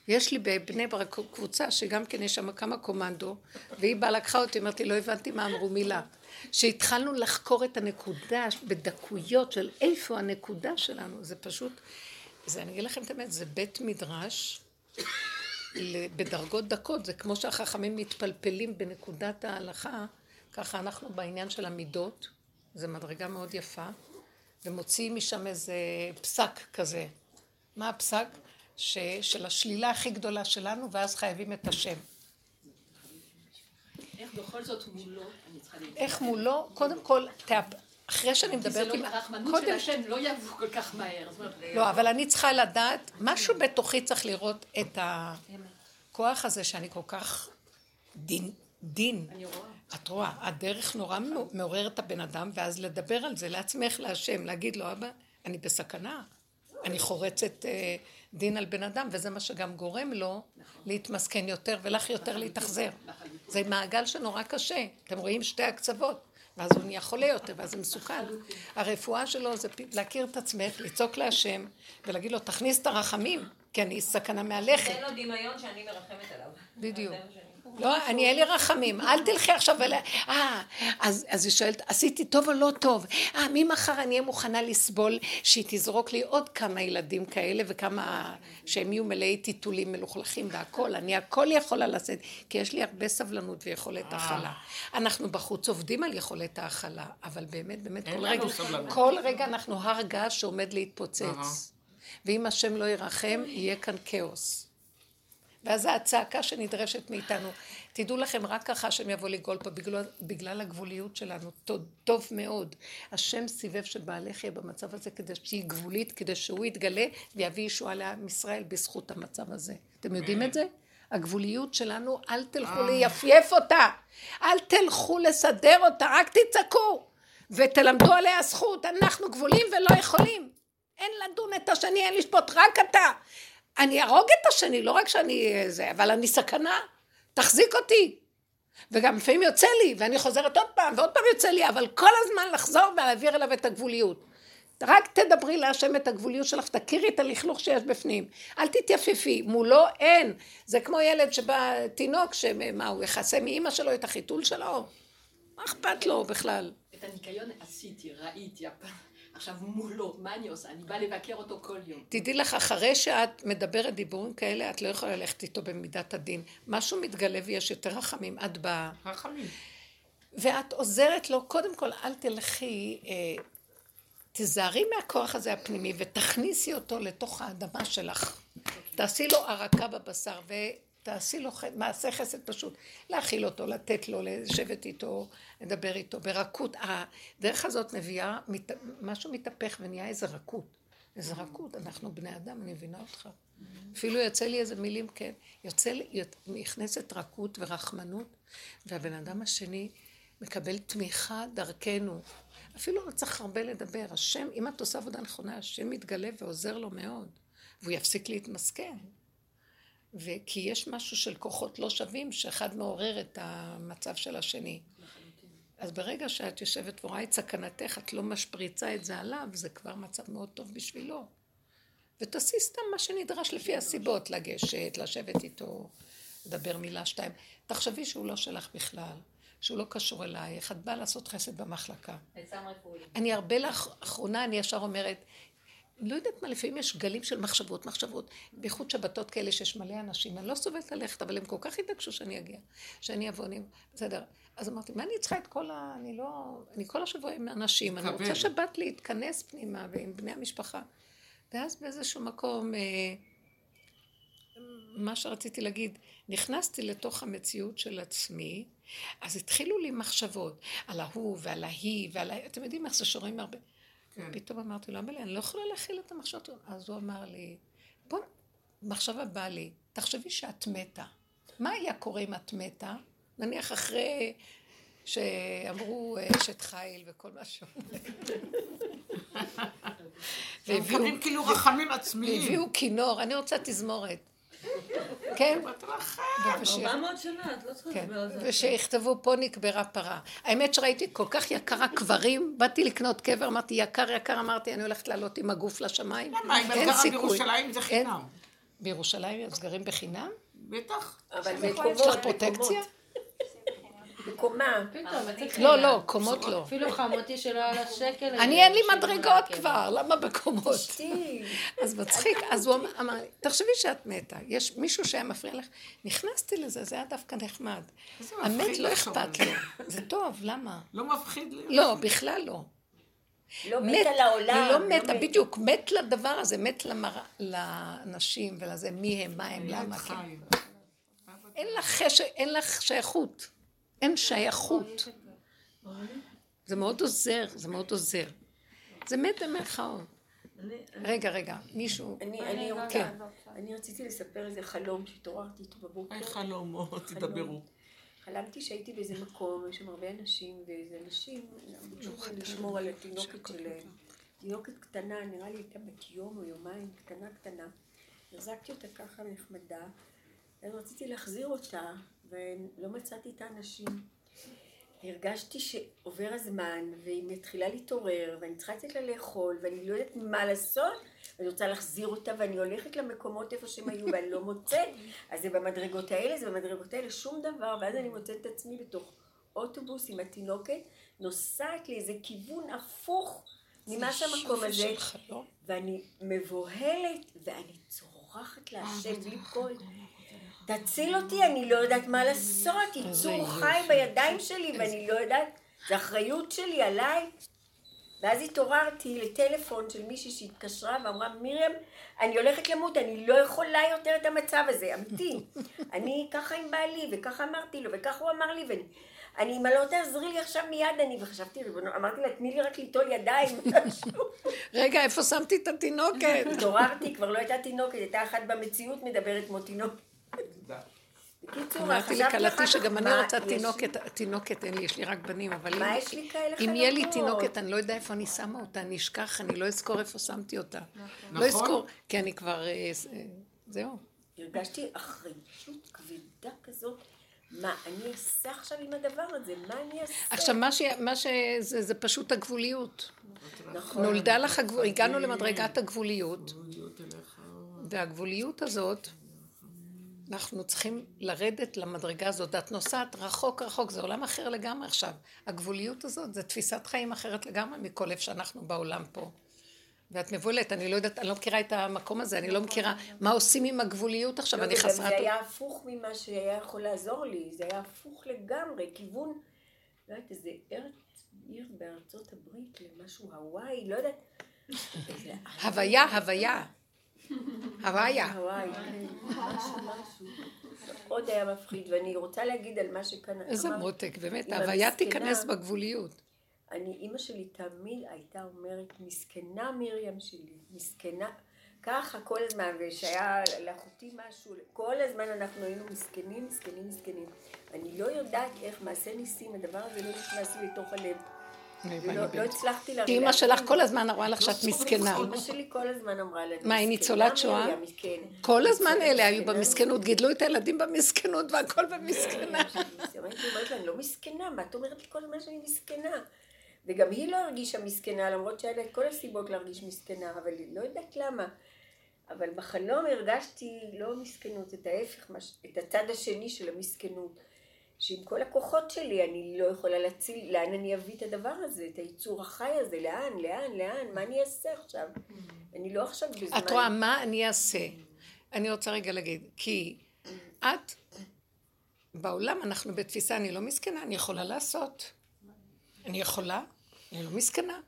יש לי בבני ברק קבוצה שגם כן יש שם כמה קומנדו, והיא באה לקחה אותי, אמרתי, לא הבנתי מה אמרו מילה. שהתחלנו לחקור את הנקודה בדקויות של איפה הנקודה שלנו, זה פשוט, זה, אני אגיד לכם את האמת, זה בית מדרש בדרגות דקות, זה כמו שהחכמים מתפלפלים בנקודת ההלכה, ככה אנחנו בעניין של המידות, זו מדרגה מאוד יפה, ומוציאים משם איזה פסק כזה. מה הפסק? ש, של השלילה הכי גדולה שלנו, ואז חייבים את השם. איך בכל זאת מולו? איך מולו? קודם כל, תאפ... אחרי שאני כי זה מדברת לא, עם... הרחמנות של קודם... השם לא יעברו כל כך מהר. אומרת, לא, אבל אני צריכה לדעת, משהו בתוכי צריך לראות את הכוח הזה שאני כל כך דין, דין. אני רואה. את רואה, הדרך נורא מעוררת את הבן אדם, ואז לדבר על זה לעצמך, להשם, להגיד לו, אבא, אני בסכנה, אני חורצת אה, דין על בן אדם, וזה מה שגם גורם לו להתמסכן יותר, ולך יותר להתאכזר. זה מעגל שנורא קשה, אתם רואים שתי הקצוות, ואז הוא נהיה חולה יותר, ואז זה מסוכן. הרפואה שלו זה להכיר את עצמך, לצעוק להשם, ולהגיד לו, תכניס את הרחמים, כי אני סכנה מהלכת. תן לו דמיון שאני מרחמת עליו. בדיוק. לא, אני אין לי רחמים, אל תלכי עכשיו ול... אה, אז, אז היא שואלת, עשיתי טוב או לא טוב? אה, ממחר אני אהיה מוכנה לסבול שהיא תזרוק לי עוד כמה ילדים כאלה וכמה שהם יהיו מלאי טיטולים מלוכלכים והכל, אני הכל יכולה לשאת, כי יש לי הרבה סבלנות ויכולת הכלה. אנחנו בחוץ עובדים על יכולת ההכלה, אבל באמת, באמת, כל רגע. כל רגע אנחנו הר געש שעומד להתפוצץ. ואם השם לא ירחם, יהיה כאן כאוס. ואז זו הצעקה שנדרשת מאיתנו. תדעו לכם, רק ככה השם יבוא לגאול פה, בגלל, בגלל הגבוליות שלנו. טוב, טוב מאוד. השם סיבב שבעלך יהיה במצב הזה כדי שהיא גבולית, כדי שהוא יתגלה ויביא ישועה לעם ישראל בזכות המצב הזה. אתם יודעים את זה? הגבוליות שלנו, אל תלכו ליפייף אותה. אל תלכו לסדר אותה, רק תצעקו. ותלמדו עליה זכות, אנחנו גבולים ולא יכולים. אין לדון את השני, אין לשפוט, רק אתה. אני אהרוג את השני, לא רק שאני זה, אבל אני סכנה. תחזיק אותי. וגם לפעמים יוצא לי, ואני חוזרת עוד פעם, ועוד פעם יוצא לי, אבל כל הזמן לחזור ולהעביר אליו את הגבוליות. רק תדברי להשם את הגבוליות שלך, תכירי את הלכלוך שיש בפנים. אל תתייפפי, מולו אין. זה כמו ילד שבא, תינוק, שמה, הוא יכסה מאימא שלו את החיתול שלו? מה אכפת לו בכלל? את הניקיון עשיתי, ראיתי, עכשיו מולו, מה אני עושה? אני באה לבקר אותו כל יום. תדעי לך, אחרי שאת מדברת דיבורים כאלה, את לא יכולה ללכת איתו במידת הדין. משהו מתגלה ויש יותר רחמים, את באה. רחמים. ואת עוזרת לו, קודם כל, אל תלכי, אה, תזהרי מהכוח הזה הפנימי ותכניסי אותו לתוך האדמה שלך. תעשי לו הרקה בבשר ותעשי לו מעשה חסד פשוט. להאכיל אותו, לתת לו, לשבת איתו, לדבר איתו, ברכות. הדרך הזאת מביאה, משהו מתהפך ונהיה איזה רכות. איזה רכות, אנחנו בני אדם, אני מבינה אותך. אפילו יוצא לי איזה מילים, כן, יוצא לי, נכנסת רכות ורחמנות, והבן אדם השני מקבל תמיכה דרכנו. אפילו לא צריך הרבה לדבר. השם, אם את עושה עבודה נכונה, השם מתגלה ועוזר לו מאוד, והוא יפסיק להתמסכן. וכי יש משהו של כוחות לא שווים, שאחד מעורר את המצב של השני. אז ברגע שאת יושבת ורואה את סכנתך, את לא משפריצה את זה עליו, זה כבר מצב מאוד טוב בשבילו. ותעשי סתם מה שנדרש לפי הסיבות, לגשת, לשבת איתו, לדבר מילה שתיים. תחשבי שהוא לא שלך בכלל. שהוא לא קשור אלייך, את באה לעשות חסד במחלקה. אני הרבה לאחרונה, אני ישר אומרת, לא יודעת מה, לפעמים יש גלים של מחשבות, מחשבות, בייחוד שבתות כאלה שיש מלא אנשים, אני לא סובלת ללכת, אבל הם כל כך התעקשו שאני אגיע, שאני אבוא, אני... בסדר. אז אמרתי, מה אני צריכה את כל ה... אני לא... אני כל השבוע עם אנשים, אני רוצה שבת להתכנס פנימה ועם בני המשפחה. ואז באיזשהו מקום, אה, מה שרציתי להגיד, נכנסתי לתוך המציאות של עצמי, אז התחילו לי מחשבות על ההוא ועל ההיא ועל ה... אתם יודעים איך זה שרואים הרבה. כן. פתאום אמרתי לו, אמאלי, אני לא יכולה להכיל את המחשבות. אז הוא אמר לי, בוא, מחשבה באה לי, תחשבי שאת מתה. מה היה קורה אם את מתה? נניח אחרי שאמרו אשת חיל וכל מה שאומרים. [laughs] והביאו כאילו רחמים עצמיים. והביאו כינור, אני רוצה תזמורת. כן? 400 שנה, את לא צריכה כן. לדבר על זה. ושיכתבו פה נקברה פרה. האמת שראיתי כל כך יקר הקברים, באתי לקנות קבר, אמרתי יקר יקר, אמרתי אני הולכת לעלות עם הגוף לשמיים. למה? אם את גרה בירושלים זה חינם. בירושלים אז גרים בחינם? בטח. אבל יש לך פרוטקציה? בקומה. לא, לא, קומות לא. אפילו חמותי שלא על השקל. אני אין לי מדרגות כבר, למה בקומות? [laughs] אז מצחיק, אז הוא אמר, תחשבי שאת מתה, יש מישהו שהיה מפריע לך, נכנסתי לזה, זה היה דווקא נחמד. המת לא אכפת לו, זה טוב, למה? לא מפחיד לי. לא, בכלל לא. לא מתה לעולם. היא לא מתה, בדיוק, מת לדבר הזה, מת לאנשים ולזה, מי הם, מה הם, למה, כן. אין לך שייכות. אין שייכות. זה מאוד עוזר, זה מאוד עוזר. זה מת במרכאות. רגע, רגע, מישהו... אני רוצה, כן. אני רציתי לספר איזה חלום שהתעוררתי איתו בבוקר. היי חלום, תדברו. חלמתי שהייתי באיזה מקום, יש שם הרבה אנשים, ואיזה אנשים ביקשו לשמור על התינוקת שלהם. תינוקת קטנה, נראה לי הייתה בת יום או יומיים, קטנה קטנה. החזקתי אותה ככה נחמדה, אז רציתי להחזיר אותה, ולא מצאתי את האנשים. הרגשתי שעובר הזמן, והיא מתחילה להתעורר, ואני צריכה לתת לה לאכול, ואני לא יודעת מה לעשות, ואני רוצה להחזיר אותה, ואני הולכת למקומות איפה שהם היו, ואני לא מוצאת, אז זה במדרגות האלה, זה במדרגות האלה, שום דבר, ואז אני מוצאת את עצמי בתוך אוטובוס עם התינוקת, נוסעת לאיזה כיוון הפוך ממה שהמקום הזה, ואני מבוהלת, ואני צורחת להשם בלי קול. תציל אותי, אני לא יודעת מה לעשות, יצור חי בידיים שלי ואני לא יודעת, זה אחריות שלי עליי. ואז התעוררתי לטלפון של מישהי שהתקשרה ואמרה, מרים, אני הולכת למות, אני לא יכולה יותר את המצב הזה, אמיתי. [laughs] אני ככה עם בעלי, וככה אמרתי לו, וככה הוא אמר לי, ואני... אני, אם לא תעזרי לי עכשיו מיד, אני, וחשבתי, ריבונו, אמרתי לה, תני לי רק ליטול ידיים. [laughs] רגע, איפה שמתי את התינוקת? התעוררתי, כבר לא הייתה תינוקת, הייתה אחת במציאות מדברת כמו תינוק. בקיצור, אמרתי כך, שגם אני רוצה תינוקת, תינוקת אין לי, יש לי רק בנים, אבל מה אם- יש לי כאלה אם יהיה לי? תינוקת, אני לא יודע איפה אני שמה אותה, אני אשכח, אני לא אזכור איפה שמתי אותה. לא נכון. אזכור, כי אני כבר, אה, אה, זהו. הרגשתי אחריות כבדה כזאת. מה אני אעשה עכשיו עם הדבר הזה? מה אני אעשה? עכשיו, מה ש... מה ש... זה, פשוט הגבוליות. נכון. נולדה לך הגבול... הגענו למדרגת הגבוליות. והגבוליות הזאת, אנחנו צריכים לרדת למדרגה הזאת. את נוסעת רחוק רחוק, זה עולם אחר לגמרי עכשיו. הגבוליות הזאת זה תפיסת חיים אחרת לגמרי מכל איפה שאנחנו בעולם פה. ואת מבוהלת, אני לא יודעת, אני לא מכירה את המקום הזה, אני לא מכירה מה עושים עם הגבוליות עכשיו, לא, אני חסרת... זה היה הפוך ממה שהיה יכול לעזור לי, זה היה הפוך לגמרי, כיוון, לא יודעת, איזה ארץ, עיר בארצות הברית, למשהו הוואי, לא יודעת. [laughs] הוויה, הוויה. הוויה. הוואי, כן. מאוד היה מפחיד, ואני רוצה להגיד על מה שכאן איזה. מותק, באמת, ההוויה. תיכנס בגבוליות. אני, אימא שלי תמיד הייתה אומרת, מסכנה מרים שלי, מסכנה, ככה כל הזמן, ושהיה לאחותי משהו, כל הזמן אנחנו היינו מסכנים, מסכנים, מסכנים. אני לא יודעת איך מעשה ניסים, הדבר הזה לא נכנס לי לתוך הלב. ולא לא הצלחתי להבין. כי אימא שלך כל הזמן אמרה לך שאת לא מסכנה. אימא שלי כל הזמן אמרה לנו, מה, היא "מסכנה ניצולת שואה?" כל הזמן אלה היו במסכנות, גידלו את הילדים במסכנות והכל במסכנה. [laughs] הייתי אומרת לה, אני לא מסכנה, מה את אומרת לי כל הזמן שאני מסכנה? וגם היא לא הרגישה מסכנה, למרות שהיה לה את כל הסיבות להרגיש מסכנה, אבל היא לא יודעת למה. אבל בחלום הרגשתי לא מסכנות, את ההפך, את הצד השני של המסכנות. שעם כל הכוחות שלי אני לא יכולה להציל, לאן אני אביא את הדבר הזה, את היצור החי הזה, לאן, לאן, לאן, מה אני אעשה עכשיו? אני לא עכשיו בזמן... את רואה, מה אני אעשה? אני רוצה רגע להגיד, כי את, בעולם אנחנו בתפיסה, אני לא מסכנה, אני יכולה לעשות. אני יכולה, אני לא מסכנה.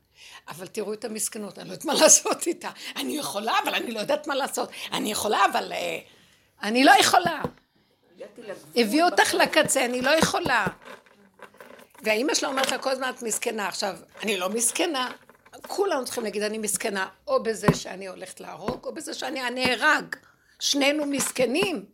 אבל תראו את המסכנות, אני לא יודעת מה לעשות איתה. אני יכולה, אבל אני לא יודעת מה לעשות. אני יכולה, אבל... אה, אני לא יכולה. הביאו אותך. לקצה, אני לא יכולה. והאימא שלה אומרת לה כל הזמן את מסכנה. עכשיו, אני לא מסכנה. כולנו צריכים להגיד אני מסכנה, או בזה שאני הולכת להרוג, או בזה שאני נהרג. שנינו מסכנים.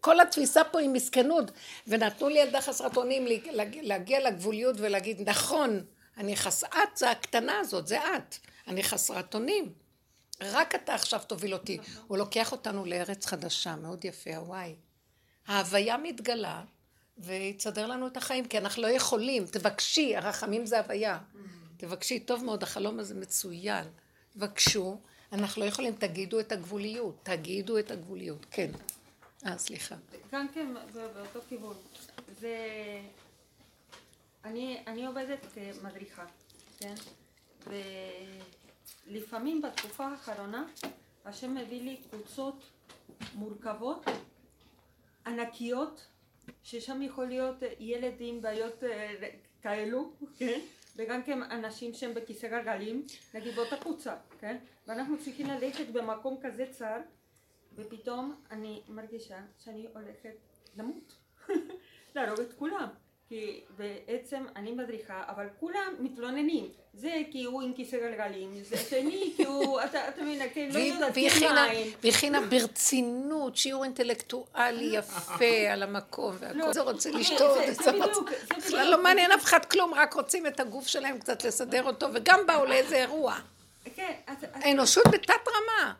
כל התפיסה פה היא מסכנות. ונתנו לי ילדה חסרת אונים להג- להגיע לגבוליות ולהגיד, נכון, אני חס... את זה הקטנה הזאת, זה את. אני חסרת אונים. רק אתה עכשיו תוביל אותי. הוא לוקח אותנו לארץ חדשה, מאוד יפה, הוואי. ההוויה מתגלה, ויסדר לנו את החיים, כי אנחנו לא יכולים. תבקשי, הרחמים זה הוויה. תבקשי, טוב מאוד, החלום הזה מצוין. תבקשו, אנחנו לא יכולים, תגידו את הגבוליות, תגידו את הגבוליות, כן. אה, סליחה. גם כן זה באותו כיוון. זה... אני, אני עובדת כמדריכה, כן? ולפעמים בתקופה האחרונה השם מביא לי קבוצות מורכבות, ענקיות, ששם יכול להיות ילד עם בעיות אה, כאלו, כן? וגם כן אנשים שהם בכיסא גלגלים, נגיד באותה קבוצה, כן? ואנחנו צריכים ללכת במקום כזה צר, ופתאום אני מרגישה שאני הולכת למות, [laughs] להרוג את כולם. כי בעצם אני מדריכה, אבל כולם מתלוננים. זה כי הוא עם כיסא גלגלים, זה שני [laughs] כי הוא, אתה אתה מבין, כן, לא יודעת, והיא הכינה- ברצינות, שיעור אינטלקטואלי יפה על המקום, והכל לא, זה רוצה זה- לשתות, זה- בדיוק, בכלל. לא מעניין אף אחד כלום, רק רוצים את הגוף שלהם קצת לסדר אותו, וגם באו לאיזה אירוע. כן, האנושות בתת רמה.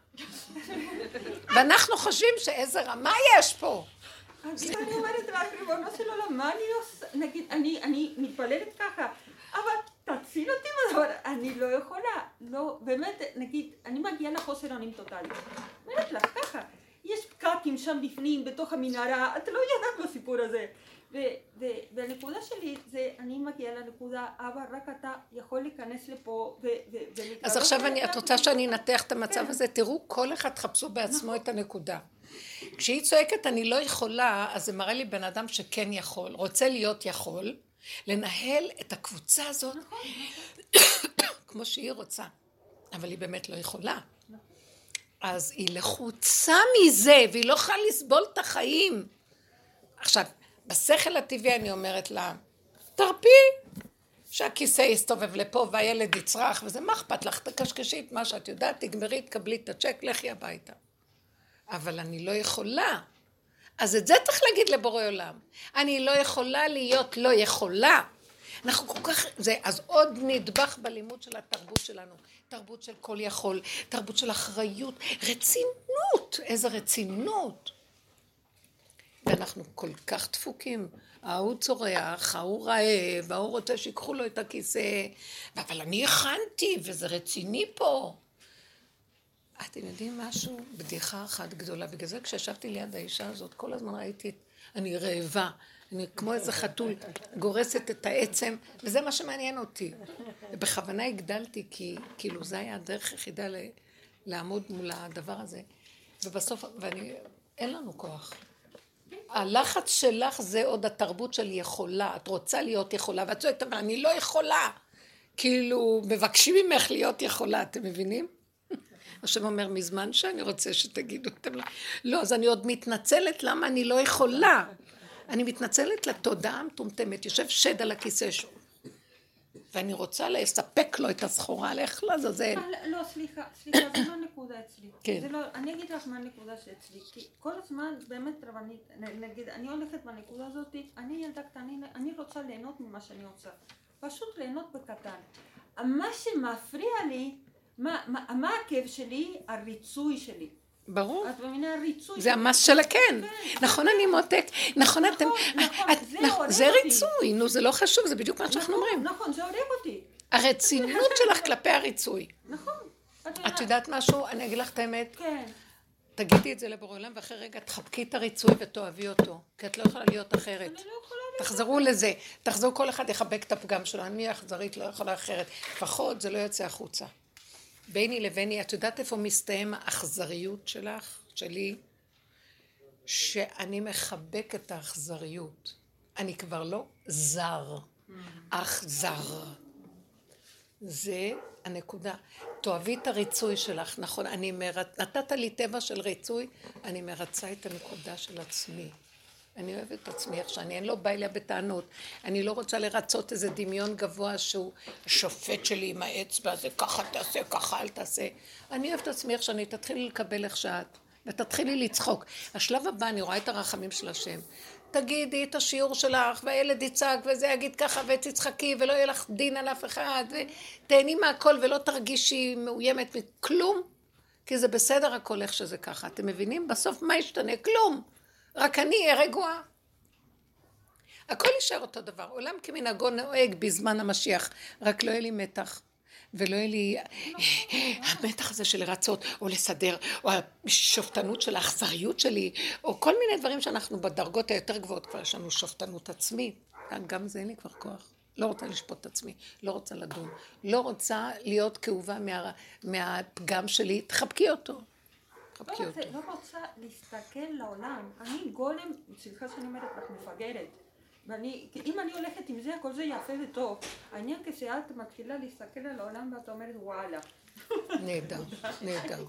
ואנחנו חושבים שאיזה רמה יש פה. אז אני אומרת לך, ריבונו של עולם, מה אני עושה? נגיד, אני, אני מתפללת ככה, אבל תציל אותי מהדבר, אני לא יכולה. לא, באמת, נגיד, אני מגיעה לחוסר אונים טוטאלי. אומרת לך, ככה, יש פקקים שם בפנים, בתוך המנהרה, את לא יודעת בסיפור הזה. והנקודה שלי זה, אני מגיעה לנקודה, אבא, רק אתה יכול להיכנס לפה ו- ו- ולהתגלות אז עכשיו אני, את עליך." רוצה שאני אנתח את המצב הזה? תראו, כל אחד תחפשו בעצמו את הנקודה. כשהיא צועקת אני לא יכולה, אז זה מראה לי בן אדם שכן יכול, רוצה להיות יכול, לנהל את הקבוצה הזאת כמו שהיא רוצה, אבל היא באמת לא יכולה. אז היא לחוצה מזה, והיא לא יכולה לסבול את החיים. עכשיו, בשכל הטבעי אני אומרת לה, תרפי, שהכיסא יסתובב לפה והילד יצרח וזה, מה אכפת לך? תקשקשי את מה שאת יודעת, תגמרי, תקבלי את הצ'ק, לכי הביתה. אבל אני לא יכולה. אז את זה צריך להגיד לבורא עולם. אני לא יכולה להיות לא יכולה. אנחנו כל כך, זה, אז עוד נדבך בלימוד של התרבות שלנו. תרבות של כל יכול, תרבות של אחריות, רצינות, איזה רצינות. ואנחנו כל כך דפוקים. ההוא צורח, ההוא רעב, ההוא רוצה שיקחו לו את הכיסא, אבל אני הכנתי, וזה רציני פה. אתם יודעים משהו? בדיחה אחת גדולה. בגלל זה כשישבתי ליד האישה הזאת, כל הזמן ראיתי, אני רעבה. אני כמו איזה חתול, גורסת את העצם, וזה מה שמעניין אותי. ובכוונה הגדלתי, כי כאילו זה היה הדרך היחידה לעמוד מול הדבר הזה. ובסוף, ואני, אין לנו כוח. הלחץ שלך זה עוד התרבות של יכולה. את רוצה להיות יכולה, ואת צועקת, אבל אני לא יכולה. כאילו, מבקשים ממך להיות יכולה, אתם מבינים? השם אומר, מזמן שאני רוצה שתגידו, אתם לא... לא, אז אני עוד מתנצלת למה אני לא יכולה. אני מתנצלת לתודעה המטומטמת, יושב שד על הכיסא שלו. ואני רוצה לספק לו את הסחורה, לך לעזאזל. לא, סליחה, סליחה, זה לא נקודה אצלי. כן. לא, אני אגיד לך מה הנקודה שאצלי. כי כל הזמן, באמת רבנית, נגיד, אני הולכת בנקודה הזאת, אני ילדה קטנה, אני רוצה ליהנות ממה שאני רוצה. פשוט ליהנות בקטן. מה שמפריע לי, מה, מה, מה הכאב שלי? הריצוי שלי. ברור. את מבינה ריצוי. זה המס של הכן. נכון אני מותק, נכון אתם, נכון, זה נכון, הורג זה אותי. ריצוי, נו זה לא חשוב, זה בדיוק מה שאנחנו אומרים. נכון, זה הורג אותי. הרצינות שלך [laughs] כלפי הריצוי. נכון. את יודעת משהו? אני אגיד לך את האמת, כן. תגידי את זה לבורא עולם ואחרי רגע תחבקי את הריצוי ותאהבי אותו, כי את לא יכולה להיות אחרת. אני לא יכולה תחזרו לזה, תחזרו כל אחד יחבק את הפגם שלו, אני אכזרית, לא יכולה אחרת. לפחות זה לא יוצא החוצה. ביני לביני, את יודעת איפה מסתיים האכזריות שלך, שלי? שאני מחבק את האכזריות. אני כבר לא זר, אכזר. זה הנקודה. תאהבי את הריצוי שלך, נכון, אני מרצ... נתת לי טבע של ריצוי, אני מרצה את הנקודה של עצמי. אני אוהבת את עצמי איך שאני, אני לא באה אליה בטענות. אני לא רוצה לרצות איזה דמיון גבוה שהוא שופט שלי עם האצבע, זה ככה תעשה, ככה אל תעשה. אני אוהבת את עצמי איך שאני, תתחילי לקבל איך שאת, ותתחילי לצחוק. השלב הבא, אני רואה את הרחמים של השם. תגידי את השיעור שלך, והילד יצעק, וזה יגיד ככה, ותצחקי, ולא יהיה לך דין על אף אחד, ותהני מהכל, ולא תרגישי מאוימת מכלום, כי זה בסדר הכל איך שזה ככה. אתם מבינים? בסוף מה ישתנה? כלום. רק אני אהיה רגועה. הכל יישאר אותו דבר. עולם כמנהגו נוהג בזמן המשיח, רק לא יהיה לי מתח. ולא יהיה לי המתח הזה של לרצות, או לסדר, או השופטנות של האכזריות שלי, או כל מיני דברים שאנחנו בדרגות היותר גבוהות כבר יש לנו שופטנות עצמית. גם זה אין לי כבר כוח. לא רוצה לשפוט את עצמי, לא רוצה לדון, לא רוצה להיות כאובה מה, מהפגם שלי, תחבקי אותו. לא. רוצה, לא רוצה להסתכל לעולם. אני גולם, סליחה שאני אומרת לך, מפגרת. ואני, אם אני הולכת עם זה, הכל זה יפה וטוב. העניין כשאת מתחילה להסתכל על העולם ואת אומרת וואלה. נהדר. [laughs] נהדר.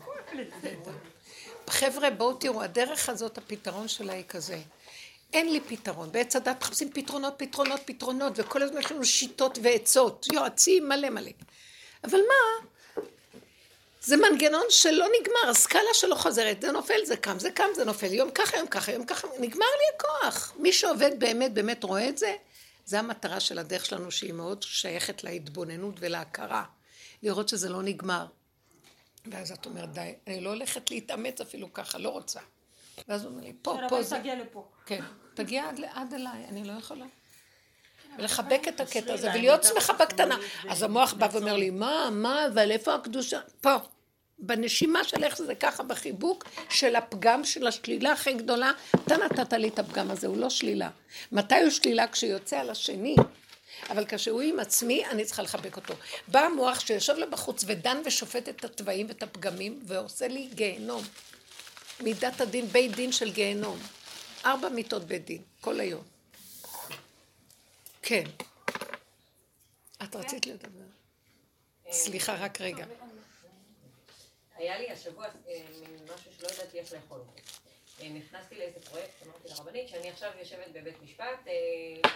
חבר'ה, בואו תראו, הדרך הזאת, הפתרון שלה היא כזה. אין לי פתרון. בעץ הדת מחפשים פתרונות, פתרונות, פתרונות, וכל הזמן יש לנו שיטות ועצות, יועצים מלא מלא. אבל מה? זה מנגנון שלא נגמר, הסקאלה שלו חוזרת, זה נופל, זה קם, זה קם, זה נופל, יום ככה, יום ככה, יום ככה, נגמר לי הכוח. מי שעובד באמת, באמת רואה את זה, זה המטרה של הדרך שלנו, שהיא מאוד שייכת להתבוננות ולהכרה. לראות שזה לא נגמר. ואז את אומרת, די, אני לא הולכת להתאמץ אפילו ככה, לא רוצה. ואז הוא אומר לי, פה, פה זה... תגיע לפה. כן, תגיע עד, עד אליי, אני לא יכולה. ולחבק את הקטע הזה, ולהיות שמחה בקטנה. אז המוח בא ואומר לי, מה, מה, אבל איפה הקדושה? פה. בנשימה של איך זה ככה, בחיבוק של הפגם של השלילה הכי גדולה, אתה נתת לי את הפגם הזה, הוא לא שלילה. מתי הוא שלילה? כשיוצא על השני. אבל כשהוא עם עצמי, אני צריכה לחבק אותו. בא המוח שיושב לו בחוץ ודן ושופט את התוואים ואת הפגמים, ועושה לי גיהנום. מידת הדין, בית דין של גיהנום. ארבע מיטות בית דין, כל היום. כן. את רצית לדבר. סליחה, רק רגע. היה לי השבוע אה, משהו שלא ידעתי איך לאכול אותו. אה, נכנסתי לאיזה פרויקט, אמרתי לרבנית שאני עכשיו יושבת בבית משפט, אה,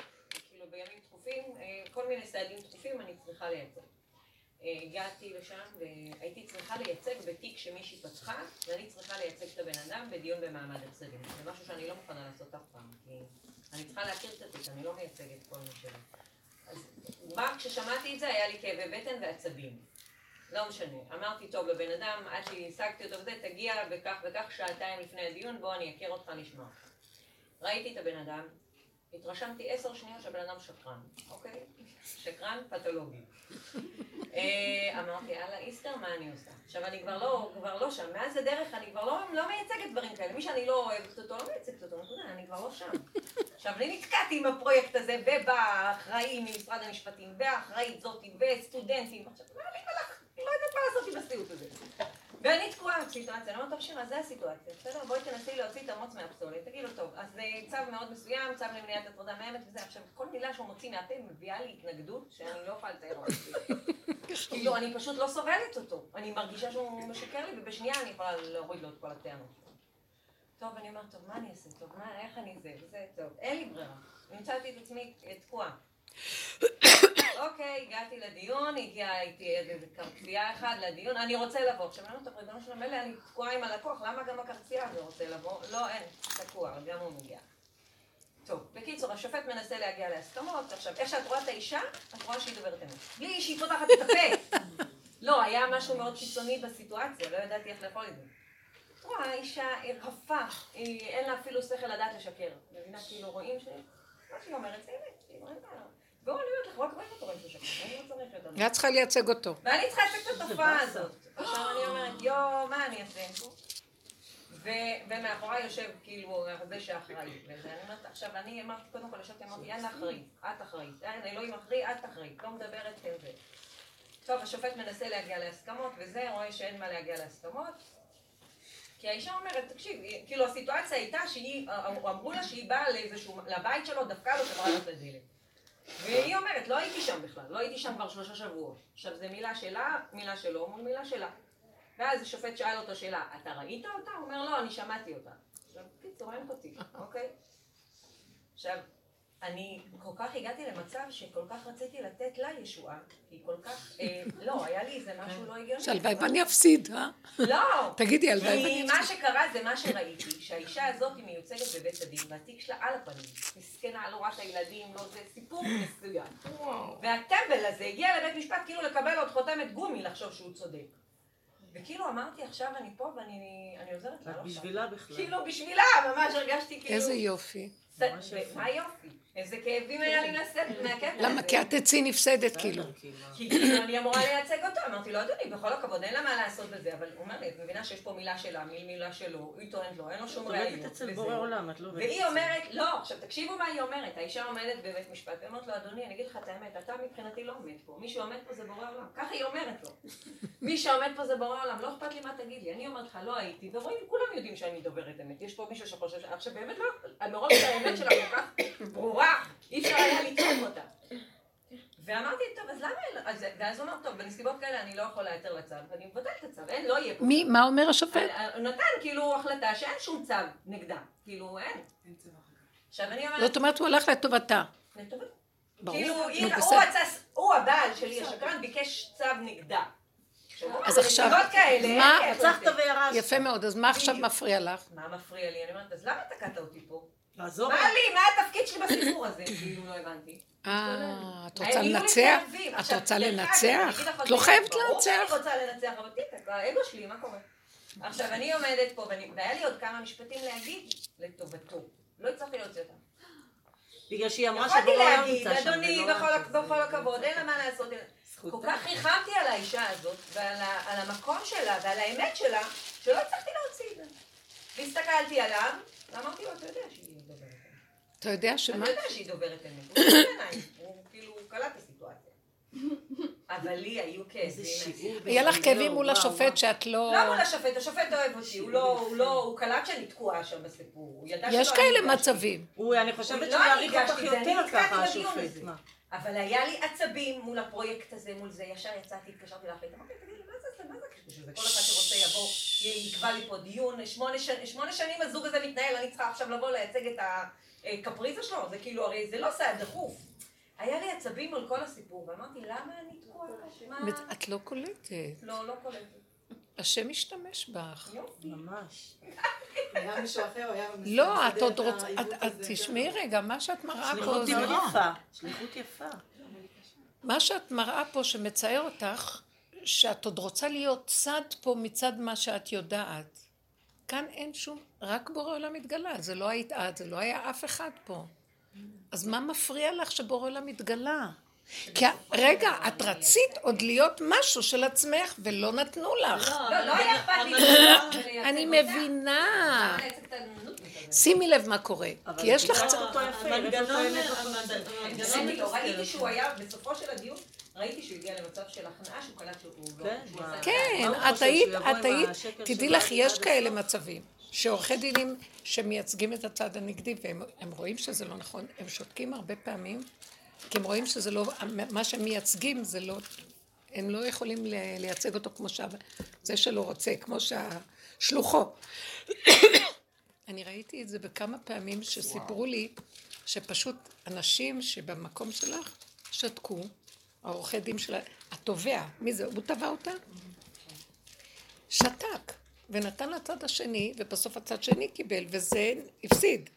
כאילו בימים תכופים, כל מיני סעדים תכופים אני צריכה לייצג. הגעתי לשם והייתי צריכה לייצג בתיק שמישהי פתחה, ואני צריכה לייצג את הבן אדם בדיון במעמד הפסדים. זה משהו שאני לא מוכנה לעשות אף פעם, כי אני צריכה להכיר את התיק, אני לא מייצגת כל מי שלא. אז רק כששמעתי את זה היה לי כאבי בטן ועצבים. לא משנה. אמרתי, טוב, לבן אדם, עד שהשגתי אותו וזה, תגיע בכך וכך שעתיים לפני הדיון, בוא אני אכיר אותך לשמוע. ראיתי את הבן אדם, התרשמתי עשר שניות שהבן אדם שקרן, אוקיי? שקרן פתולוגי. אה, אמרתי, יאללה, איסטר, מה אני עושה? עכשיו, אני כבר לא, כבר לא שם. מאז הדרך אני כבר לא, לא מייצגת דברים כאלה. מי שאני לא אוהבת אותו, לא מייצגת אותו, נקודה, אני כבר לא שם. עכשיו, אני נתקעתי עם הפרויקט הזה, ובא האחראי ממשרד המשפטים, והאחראית זאתי, וסטודנטים. עכשיו, מה לי מלאך? אני לא יודעת מה לעשות עם הסיוט הזה. ואני תקועה בסיטואציה, אני אומרת, טוב שירה, זה הסיטואציה, בסדר? בואי תנסי להוציא את המוץ מהפסולת, תגיד לו, טוב, אז זה צו מאוד מסוים, צו למניעת הטרדה מאמת וזה, עכשיו, כל מילה שהוא מוציא מהפה מביאה לי התנגדות שאני לא יכולה לתאר. כאילו, אני פשוט לא סובלת אותו, אני מרגישה שהוא משקר לי, ובשנייה אני יכולה להוריד לו את כל הטענות. טוב, אני אומרת, טוב, מה אני אעשה? טוב, מה, איך אני זה? וזה, טוב, אין לי ברירה. נמצאתי את עצמי תקועה. אוקיי, הגעתי לדיון, הגיעה איתי איזה כרטייה אחד לדיון, אני רוצה לבוא. עכשיו אני אומרת, ריבונו של המלך, אני תקועה עם הלקוח, למה גם הכרטייה הזה רוצה לבוא? לא, אין, תקוע, גם הוא מגיע. טוב, בקיצור, השופט מנסה להגיע להסכמות. עכשיו, איך שאת רואה את האישה, את רואה שהיא דוברת אמת. בלי שהיא פותחת את הפה. לא, היה משהו מאוד קיצוני בסיטואציה, לא ידעתי איך לאכול את זה. את רואה, האישה היא רפה, היא- אין לה אפילו שכל לדעת לשקר. מבינה, כאילו, רואים ש... מה שהיא אומרת זה אמת, כאילו, אין והוא, אני אומרת לך, רק רואים אותו רואים שקר, אני לא צריך יותר. את צריכה לייצג אותו. ואני צריכה לצאת את התופעה הזאת. עכשיו אני אומרת, יואו, מה אני אעשה? ו- ומאחוריי יושב כאילו זה שאחראי. וזה, אני אומרת, עכשיו אני אמרתי, קודם כל ישבתי, אמרתי, יאללה אחראית, את אחראית. אלוהים אחראי, את אחראית. לא מדברת כן זה. טוב, השופט מנסה להגיע להסכמות, וזה רואה שאין מה להגיע להסכמות. כי האישה אומרת, תקשיב, כאילו הסיטואציה הייתה שהיא, אמרו לה שהיא באה לאיזשהו, לבית שלו, דפקה לו, שברה לו את הדלת. והיא אומרת, לא הייתי שם בכלל, לא הייתי שם כבר שלושה שבועות. עכשיו, זה מילה שלה, מילה שלו מול מילה שלה. ואז השופט שאל אותו שאלה, אתה ראית אותה? הוא אומר, לא, אני שמעתי אותה. עכשיו, קיצור, אין תיק, אוקיי? עכשיו, אני כל כך הגעתי למצב שכל כך רציתי לתת לה ישועה, כי כל כך, אה, לא, היה לי איזה משהו לא הגיוני. שהלוואי ואני אפסיד, אה? לא! תגידי, הלוואי כי ואני מה אפסיד. שקרה זה מה שראיתי, שהאישה הזאת היא מיוצגת בבית הדין, והתיק שלה על הפנים. מסכנה, לא רואה את הילדים, לא זה, סיפור מסוים. והטמבל הזה הגיע לבית משפט כאילו לקבל עוד חותמת גומי לחשוב שהוא צודק. וכאילו אמרתי, עכשיו אני פה ואני אני עוזרת לה, לא. בשבילה בכלל. כאילו בשבילה, ממש הרגשתי כאילו... איזה יופי. מה יופי? איזה כאבים היה לי לשאת מהקטע. למה? כי את תצאי נפסדת, כאילו. כי כאילו אני אמורה לייצג אותו, אמרתי לו, אדוני, בכל הכבוד, אין לה מה לעשות בזה, אבל הוא אומר לי, את מבינה שיש פה מילה שלה, מיל מילה שלו, היא טוענת לו, אין לו שום את עובדת ראיות. אצל. בורא עולם, את לא עובדת והיא אומרת, לא, עכשיו תקשיבו מה היא אומרת, האישה עומדת בבית משפט, ואומרת לו, אדוני, אני אגיד לך את האמת, אתה מבחינתי לא עומד פה, מי שעומד פה זה בורא עולם, ככה היא אומרת לו. מי שעומד פה זה בורא עולם, לא אכפת לי מה תגיד לי, אני אומרת לך, לא הייתי, ורואים, כולם יודעים שאני דוברת אמת, יש פה מישהו שחושב, ש- עכשיו באמת לא, מרוב שהאמת שלה כל כך ברורה, אי אפשר היה לצעוק אותה. ואמרתי, טוב, אז למה אין אז- ואז הוא אמר, טוב, בנסיבות כאלה אני לא יכול להיתר לצו, ואני מבטל את הצו, אין, לא יהיה פה. מי, מה אומר השופט? הוא נתן כאילו החלטה שאין שום צו נגדה, כאילו אין. עכשיו אני אומרת, זאת אומרת, הוא הלך לטובתה. לטובת. ברור. כאילו, הוא הבעל שלי השקרן ביקש צו נגדה. אז עכשיו, מה-. יפה מאוד, אז מה עכשיו. מפריע לך? מה מפריע לי? אני אומרת, אז למה תקעת אותי פה? לעזור מה. לי? מה התפקיד שלי בסיפור הזה? [coughs] כאילו, לא הבנתי. אה, את רוצה לנצח? את רוצה לנצח? את לא חייבת ברור לנצח. שאני רוצה לנצח, אבל טיק, האגו שלי, מה קורה? עכשיו, אני עומדת פה, ואני- והיה לי עוד כמה משפטים להגיד לטובתו. לא הצלחתי להוציא אותם. בגלל שהיא אמרה יכולתי שבורא עולם להגיד, נמצא שם. אדוני, בכל רק הכ- זה. בכל הכבוד, אין לה מה לעשות. כל כך ריחמתי על האישה הזאת, ועל המקום שלה, ועל האמת שלה, שלא הצלחתי להוציא את זה. והסתכלתי עליו, ואמרתי לו, אתה יודע שהיא. אתה יודע שמה? אתה יודע שהיא דוברת אמת. הוא כאילו, הוא קלט את הסיטואציה. אבל לי היו כאבים. היה לך כאבים מול השופט שאת לא... לא מול השופט, השופט אוהב אותי, הוא לא, הוא לא, הוא קלט שאני תקועה שם בסיפור. יש כאלה. מצבים. אני חושבת לא שהוא יעריך אותך יותר ככה, השופט. אבל היה לי עצבים מול הפרויקט הזה, מול זה, ישר יצאתי, התקשרתי לאחרית, אמרתי, תגידי, מה זה, מה זה הקשקוש הזה? כל אחד שרוצה יבוא, יקבע לי פה דיון, שמונה ש- שמונה שנים הזוג הזה מתנהל, אני צריכה עכשיו לבוא לייצג את הקפריזה שלו, זה כאילו, הרי זה לא סעד דחוף. היה לי עצבים על כל הסיפור, ואמרתי, למה אני תקועה? מה? את לא קולטת. לא, לא קולטת. השם משתמש בך. יופי. ממש. היה מישהו אחר, היה לא, את עוד רוצה... תשמעי רגע, מה שאת מראה פה שליחות זה... יפה. שליחות יפה. מה שאת מראה פה שמצער אותך, שאת עוד רוצה להיות צד פה מצד מה שאת יודעת. כאן אין שום, רק בורא עולם התגלה, זה לא היית את, זה לא היה אף אחד פה. אז מה מפריע לך שבורא עולם התגלה? כי רגע, את רצית עוד להיות משהו של עצמך ולא נתנו לך. לא, לא היה אכפת לי. אני. מבינה. שימי לב מה קורה. כי יש לך... המנגנון, ראיתי שהוא היה, בסופו של הדיון, ראיתי שהוא הגיע למצב של הכנעה, שהוא קלט שהוא לא... כן, כן, את היית, את היית, תדעי לך, יש כאלה? מצבים, שעורכי דינים שמייצגים את הצד הנגדי, והם הם רואים שזה לא נכון, הם שותקים הרבה פעמים, כי הם רואים שזה לא, מה שהם מייצגים זה לא, הם לא יכולים לייצג אותו כמו שה... זה שלא רוצה, כמו שהשלוחו. אני ראיתי את זה בכמה פעמים שסיפרו לי שפשוט אנשים שבמקום שלך שתקו, העורכי דין של התובע, מי זה? הוא תבע אותה? שתק, ונתן לצד השני, ובסוף הצד שני קיבל, וזה הפסיד.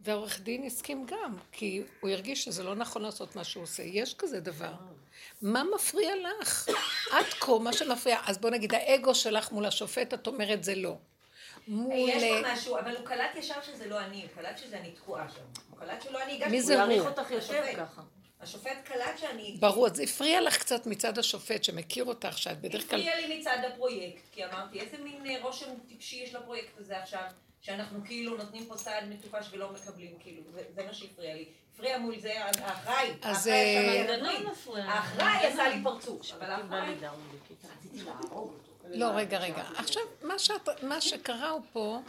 והעורך דין הסכים גם, כי הוא הרגיש שזה לא נכון לעשות מה שהוא עושה. יש כזה דבר. מה מפריע לך? [coughs] עד כה, מה שמפריע, אז בוא נגיד, האגו שלך מול השופט, את אומרת זה לא. מול... יש אה, לו משהו, אבל הוא קלט ישר שזה לא אני, הוא קלט שזה אני תקועה שם. הוא קלט שלא אני הגשתי. מי הוא זה יעריך הוא? אותך יותר השופט. ככה. השופט קלט שאני... ברור, אז הפריע לך קצת מצד השופט שמכיר אותך, שאת בדרך כלל... הפריע לי מצד הפרויקט, כי אמרתי, איזה מין אה, רושם טיפשי יש לפרויקט הזה עכשיו, שאנחנו כאילו נותנים פה סעד מטופש ולא מקבלים, כאילו, זה- זה מה שהפריע לי. הפריע מול זה האחראי, אז, האחראי אה. מפריע. האחראי עשה לי פרצוף, אבל האחראי... בכיתה. לא, רגע, רגע. עכשיו, מה, שאת, מה שקרה הוא פה,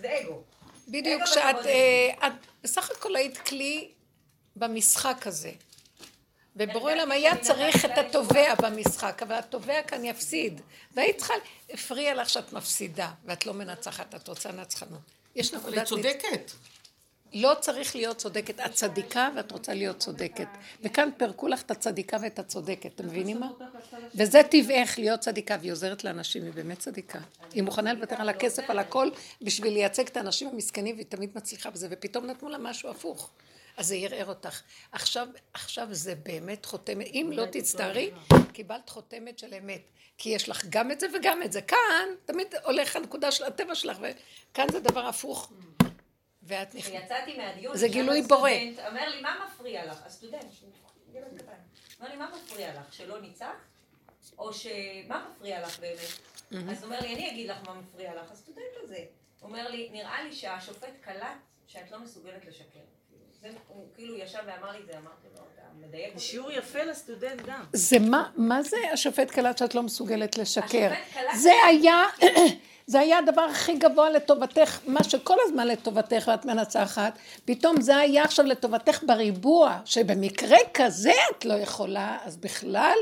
זה אגו. בדיוק אגו שאת, אה, את בסך הכל היית כלי במשחק הזה. ובורא עולם היה צריך את התובע במשחק, אבל התובע כאן יפסיד. והיית צריכה, הפריע לך שאת מפסידה, ואת לא מנצחת, את רוצה נצחנות. יש אבל היא נקודת... צודקת. לא צריך להיות צודקת, את צדיקה ואת רוצה להיות צודקת. וכאן פירקו לך את הצדיקה ואת הצודקת, אתם מבינים מה? וזה טבעך להיות צדיקה, והיא עוזרת לאנשים, היא באמת צדיקה. היא מוכנה לוותר על הכסף, על הכל, בשביל לייצג את האנשים המסכנים, והיא תמיד מצליחה בזה, ופתאום נתנו לה משהו הפוך. אז זה ערער אותך. עכשיו, עכשיו זה באמת חותמת, אם לא תצטערי, קיבלת חותמת של אמת. כי יש לך גם את זה וגם את זה. כאן, תמיד הולך הנקודה של הטבע שלך, וכאן זה דבר הפוך. ואת נכנסת. כשיצאתי מהדיון, זה גילוי בורא. הסטודנט אומר לי, מה מפריע לך? הסטודנט, אומר לי, מה מפריע לך? שלא ניצחת? או ש... מה מפריע לך באמת? אז הוא אומר לי, אני אגיד לך מה מפריע לך. הסטודנט הזה אומר לי, נראה לי שהשופט קלט שאת לא מסוגלת לשקר. הוא כאילו ישב ואמר לי את זה, אמרתי לו, אתה מדייק זה אותי?" שיעור יפה לסטודנט גם. זה מה, מה זה השופט קלט שאת לא מסוגלת לשקר? השופט קלט- זה היה, [clears throat] זה היה הדבר הכי גבוה לטובתך, מה שכל הזמן לטובתך ואת מנצחת, פתאום זה היה עכשיו לטובתך בריבוע, שבמקרה כזה את לא יכולה, אז בכלל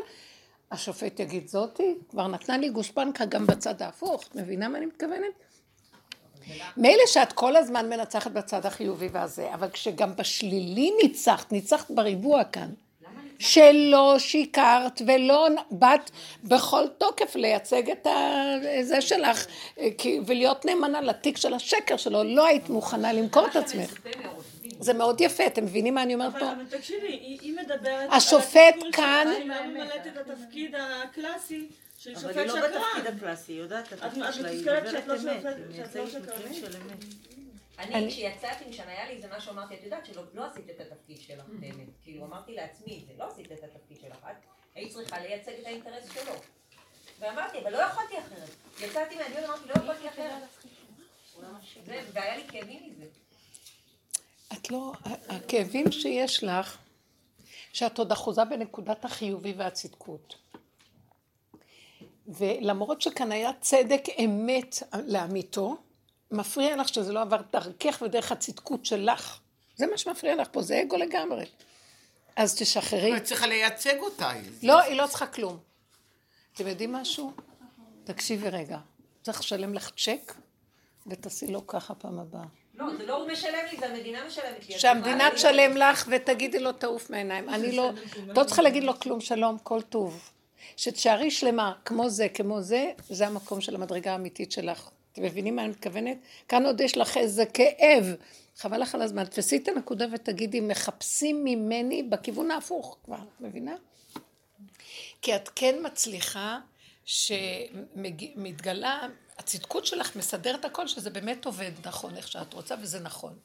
השופט יגיד זאתי, כבר נתנה לי גושפנקה גם בצד ההפוך, מבינה מה אני מתכוונת? מילא שאת כל הזמן מנצחת בצד החיובי והזה, אבל כשגם בשלילי ניצחת, ניצחת בריבוע כאן. שלא שיקרת ולא באת בכל תוקף לייצג את זה שלך אה, ולהיות נאמנה לתיק של השקר שלו, לא היית מוכנה למכור את עצמך. זה מאוד יפה, אתם מבינים מה אני אומרת פה? אבל תקשיבי, היא מדברת... השופט כאן- היא לא ממלאת את התפקיד הקלאסי של אבל היא לא בתפקיד. הקלאסי, היא יודעת את התפקיד שלה, היא שאת לא אמת, היא לא מייצגת שקרנית? מקרים של אמת. אני, כשיצאתי משם, היה לי איזה משהו, אמרתי, את יודעת שלא לא עשית את התפקיד שלך באמת. כאילו, אמרתי לעצמי זה, לא עשית את התפקיד שלך. את היית צריכה לייצג את האינטרס שלו. ואמרתי, אבל לא יכולתי אחרת. יצאתי מהדיון, אמרתי, לא יכולתי אחרת. זה- והיה לי כאבים מזה. את לא, הכאבים שיש לך, שאת עוד אחוזה בנקודת החיובי והצדקות. ולמרות שכאן היה צדק אמת לאמיתו, מפריע לך שזה לא עבר דרכך ודרך הצדקות שלך. זה מה שמפריע לך פה, זה אגו לגמרי. אז תשחררי. את צריכה לייצג אותה. לא, היא לא צריכה כלום. אתם יודעים משהו? תקשיבי רגע. צריך לשלם לך צ'ק, ותעשי לו ככה פעם הבאה. לא, זה לא הוא משלם לי, זה המדינה משלמת לי. שהמדינה תשלם לך ותגידי לו תעוף מהעיניים. אני לא, לא צריכה להגיד לו כלום, שלום, כל טוב. שתשארי שלמה, כמו זה, כמו זה, זה המקום של המדרגה האמיתית שלך. אתם מבינים מה אני מתכוונת? כאן עוד יש לך איזה כאב. חבל לך על הזמן. תפסי את הנקודה ותגידי, מחפשים ממני בכיוון ההפוך כבר, מבינה? כי את כן מצליחה שמתגלה, הצדקות שלך מסדרת הכל, שזה באמת עובד נכון איך שאת רוצה, וזה נכון.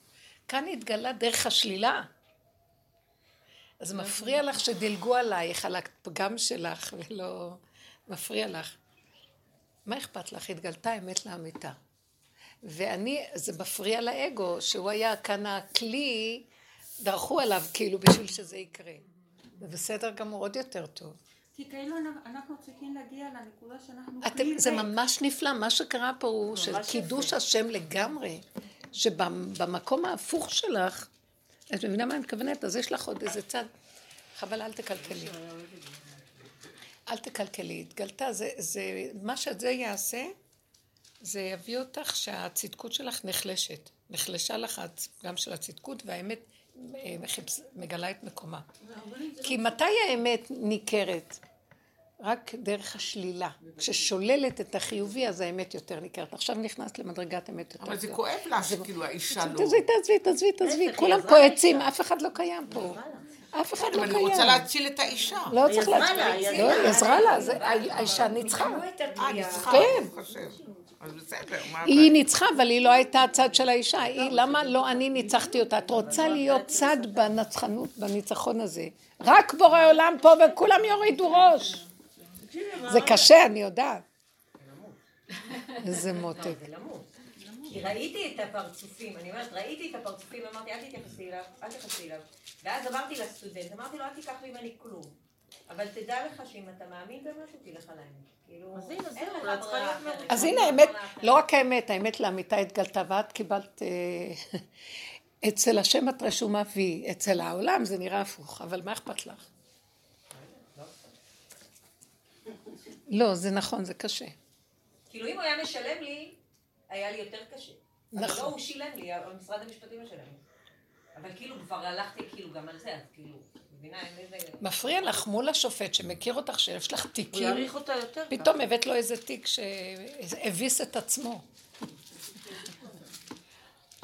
כאן התגלה דרך השלילה. אז מפריע לך שדילגו עלייך, על הפגם שלך, ולא מפריע לך. מה אכפת לך? התגלתה אמת לאמיתה. ואני, זה מפריע לאגו, שהוא היה כאן הכלי, דרכו עליו כאילו בשביל שזה יקרה. זה בסדר גמור, עוד יותר טוב. כי כאילו אנחנו צריכים להגיע לנקודה שאנחנו אתם, זה ממש נפלא, מה שקרה פה הוא של קידוש השם לגמרי, שבמקום ההפוך שלך, את מבינה מה אני מתכוונת? אז יש לך עוד איזה צד, חבל אל תקלקלי. אל תקלקלי, התגלתה, זה, זה, מה שזה יעשה, זה יביא אותך שהצדקות שלך נחלשת. נחלשה לך גם של הצדקות, והאמת אה, מגלה את מקומה. כי מתי האמת ניכרת? רק דרך השלילה. כששוללת את החיובי, אז האמת יותר ניכרת. עכשיו נכנסת למדרגת אמת יותר. אבל זה כואב לה שכאילו האישה לא... תעזבי, תעזבי, תעזבי, תעזבי. כולם פה עצים, אף אחד לא קיים פה. אף אחד לא קיים. אבל אני רוצה להציל את האישה. לא צריך להציל. לא, היא עזרה לה. האישה ניצחה. אה, ניצחה. כן. אז בסדר, מה היא ניצחה, אבל היא לא הייתה הצד של האישה. היא, למה לא אני ניצחתי אותה? את רוצה להיות צד בנצחנות, בניצחון הזה. רק בורא עולם פה וכולם יורידו ראש. זה קשה, אני יודעת. איזה מותק. כי ראיתי את הפרצופים, אני אומרת, ראיתי את הפרצופים, אמרתי, אל תתייחסי אליו, אל תתייחסי אליו. ואז אמרתי לסטודנט, אמרתי לו, אל תיקח ממני כלום. אבל תדע לך שאם אתה מאמין במשהו, תלך על האמת. כאילו. אז הנה האמת, לא רק האמת, האמת לאמיתה התגלתה, ואת קיבלת... אה, [laughs] אצל השם את רשומה וי, אצל העולם זה נראה הפוך, אבל מה אכפת לך? לא, זה נכון, זה קשה. כאילו אם הוא היה משלם לי, היה לי יותר קשה. אבל נכון. לא הוא שילם לי, אבל משרד המשפטים משלם לי. אבל כאילו כבר הלכתי כאילו גם על זה, אז כאילו, מבינה, אין איזה... מפריע לך מול השופט שמכיר אותך, שיש לך הוא תיקים, יעריך אותה יותר. פתאום הבאת לו איזה תיק שהביס את עצמו.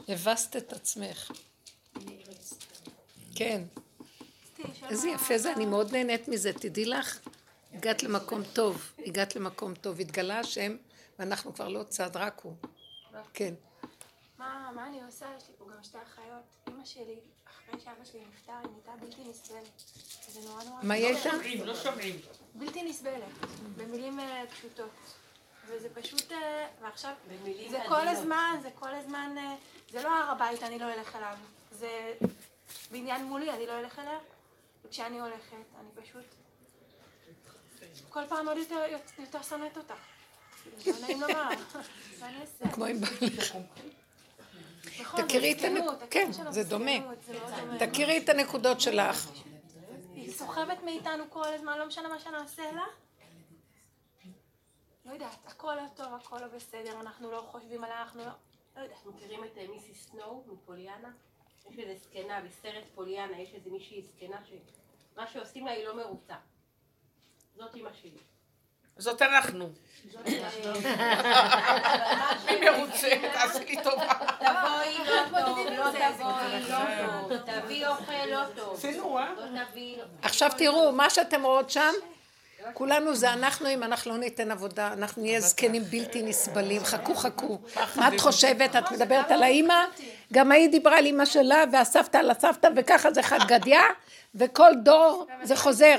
הבסת את עצמך. כן. איזה יפה זה, אני מאוד נהנית מזה, תדעי לך, הגעת למקום טוב, הגעת למקום טוב, התגלה השם, ואנחנו כבר לא צד, רק הוא. כן. מה, מה אני עושה? יש לי פה גם שתי אחיות. אימא שלי, אחרי שאבא שלי נפטר, היא נהייתה בלתי נסבלת. זה נורא נורא... מה היא הייתה? שומעים, לא שומעים. בלתי נסבלת, במילים אה, פשוטות. וזה פשוט, אה, ועכשיו, במילים זה כל הזמן, זה כל הזמן, אה, זה לא הר הבית, אני לא אלך אליו. זה בעניין מולי, אני לא אלך אליה. וכשאני הולכת, אני פשוט כל פעם עוד יותר, יותר שונאת אותה. לא? כמו עם תכירי את זה הנק- מסכנות, כן, זה דומה. תכירי את הנקודות שלך. היא סוחבת מאיתנו כל הזמן, לא משנה מה שנעשה לה. לא יודעת, הכל לא טוב, הכל לא בסדר, אנחנו לא חושבים עליה, אנחנו לא... לא יודעת. מכירים את מיסיס סנואו מפוליאנה? יש איזה זקנה בסרט פוליאנה, יש איזה מישהי זקנה שמה שעושים לה היא לא מרוצה. זאת אימא שלי. זאת אנחנו. [laughs] מי מרוצה? תעשי לי טובה. תבואי לא טוב, לא תבואי לא טוב, תביא אוכל לא טוב. עשינו, אה? לא תביא... עכשיו תראו, מה שאתם רואות שם, כולנו זה אנחנו, אם אנחנו לא ניתן עבודה, אנחנו נהיה זקנים בלתי נסבלים, חכו חכו. מה את חושבת? את מדברת על האימא? גם ההיא דיברה על אימא שלה, והסבתא על הסבתא, וככה זה חד גדיא, וכל דור זה חוזר.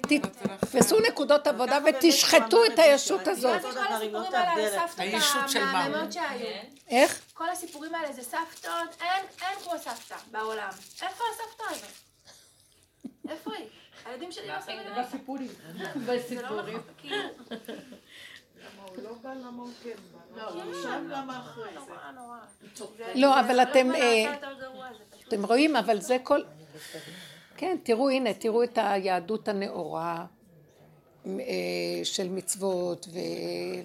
תתפסו נקודות עבודה ותשחטו את הישות הזאת. מה זה כל הסיפורים האלה על הסבתות? המהממות שהיו? איך? כל הסיפורים האלה זה סבתות, אין, אין כמו סבתא בעולם. איפה הסבתא הזאת? איפה היא? הילדים שלי לא שמים לב. בסיפורים. זה לא [laughs] נכון, [laughs] כאילו... למה הוא לא אבל אתם, אה, אתם רואים, אבל זה כל... כן, תראו, הנה, תראו את היהדות הנאורה של מצוות ו-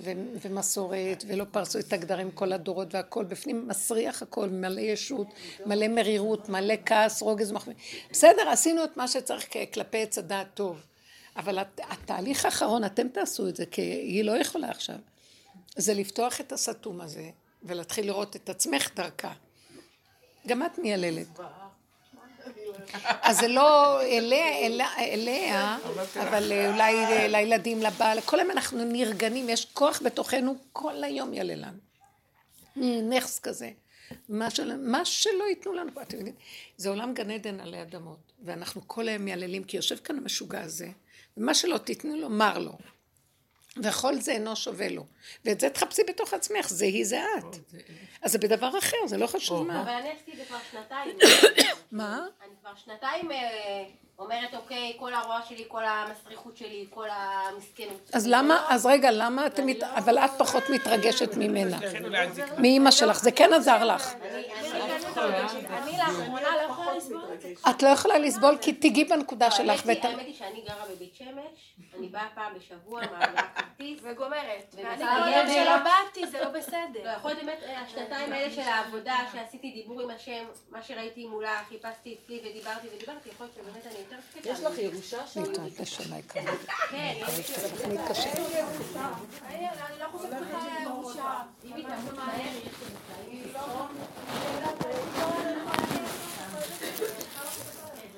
ו- ומסורת, ולא פרסו את הגדרים כל הדורות והכל, בפנים מסריח הכל, מלא ישות, מלא מרירות, מלא כעס, רוגז, מחמיא. בסדר, עשינו את מה שצריך כלפי עץ הדעת טוב, אבל הת- התהליך האחרון, אתם תעשו את זה, כי היא לא יכולה עכשיו, זה לפתוח את הסתום הזה, ולהתחיל לראות את עצמך דרכה. גם את מייללת. אז זה לא אליה, אליה, אליה אבל אולי לילדים, לבעל, כל היום אנחנו נרגנים, יש כוח בתוכנו כל היום יללן. נכס כזה. מה, של, מה שלא ייתנו לנו, אתם יודעים, זה עולם גן עדן עלי אדמות, ואנחנו כל היום מייללים, כי יושב כאן המשוגע הזה, ומה שלא תיתנו לו, מר לו. וכל זה אינו שווה לו. ואת זה תחפשי בתוך עצמך, זה היא, זה את. אז זה בדבר אחר, זה לא חשוב אבל מה. אני עשיתי את זה כבר שנתיים. מה? [coughs] אני כבר שנתיים אה, אומרת, אוקיי, כל הרוע שלי, כל המסריחות שלי, כל המסכנות. אז למה, אז רגע, למה אתם, מת- אבל את פחות מתרגשת ממנה. מאימא שלך, זה כן עזר לך. אני לאחרונה לא יכולה לסבול את זה. את לא יכולה לסבול כי תיגעי בנקודה שלך. האמת היא- שאני גרה בבית שמש, אני באה פעם בשבוע, מעבירה כרטיס. וגומרת. ואני כל יום שלא באתי, זה לא לא, בסדר. יכול להיות באמת, אה, השנתיים האלה של העבודה, שעשיתי דיבור עם השם, מה שראיתי מולה, חיפשתי אצלי ודיברתי ודיברתי, יכול להיות שבאמת אני. יש לך ירושה שם? נתראת השנה יקרה. כן, יש לי. אני לא חושבת לך ירושה. אם היא תעבור מהר,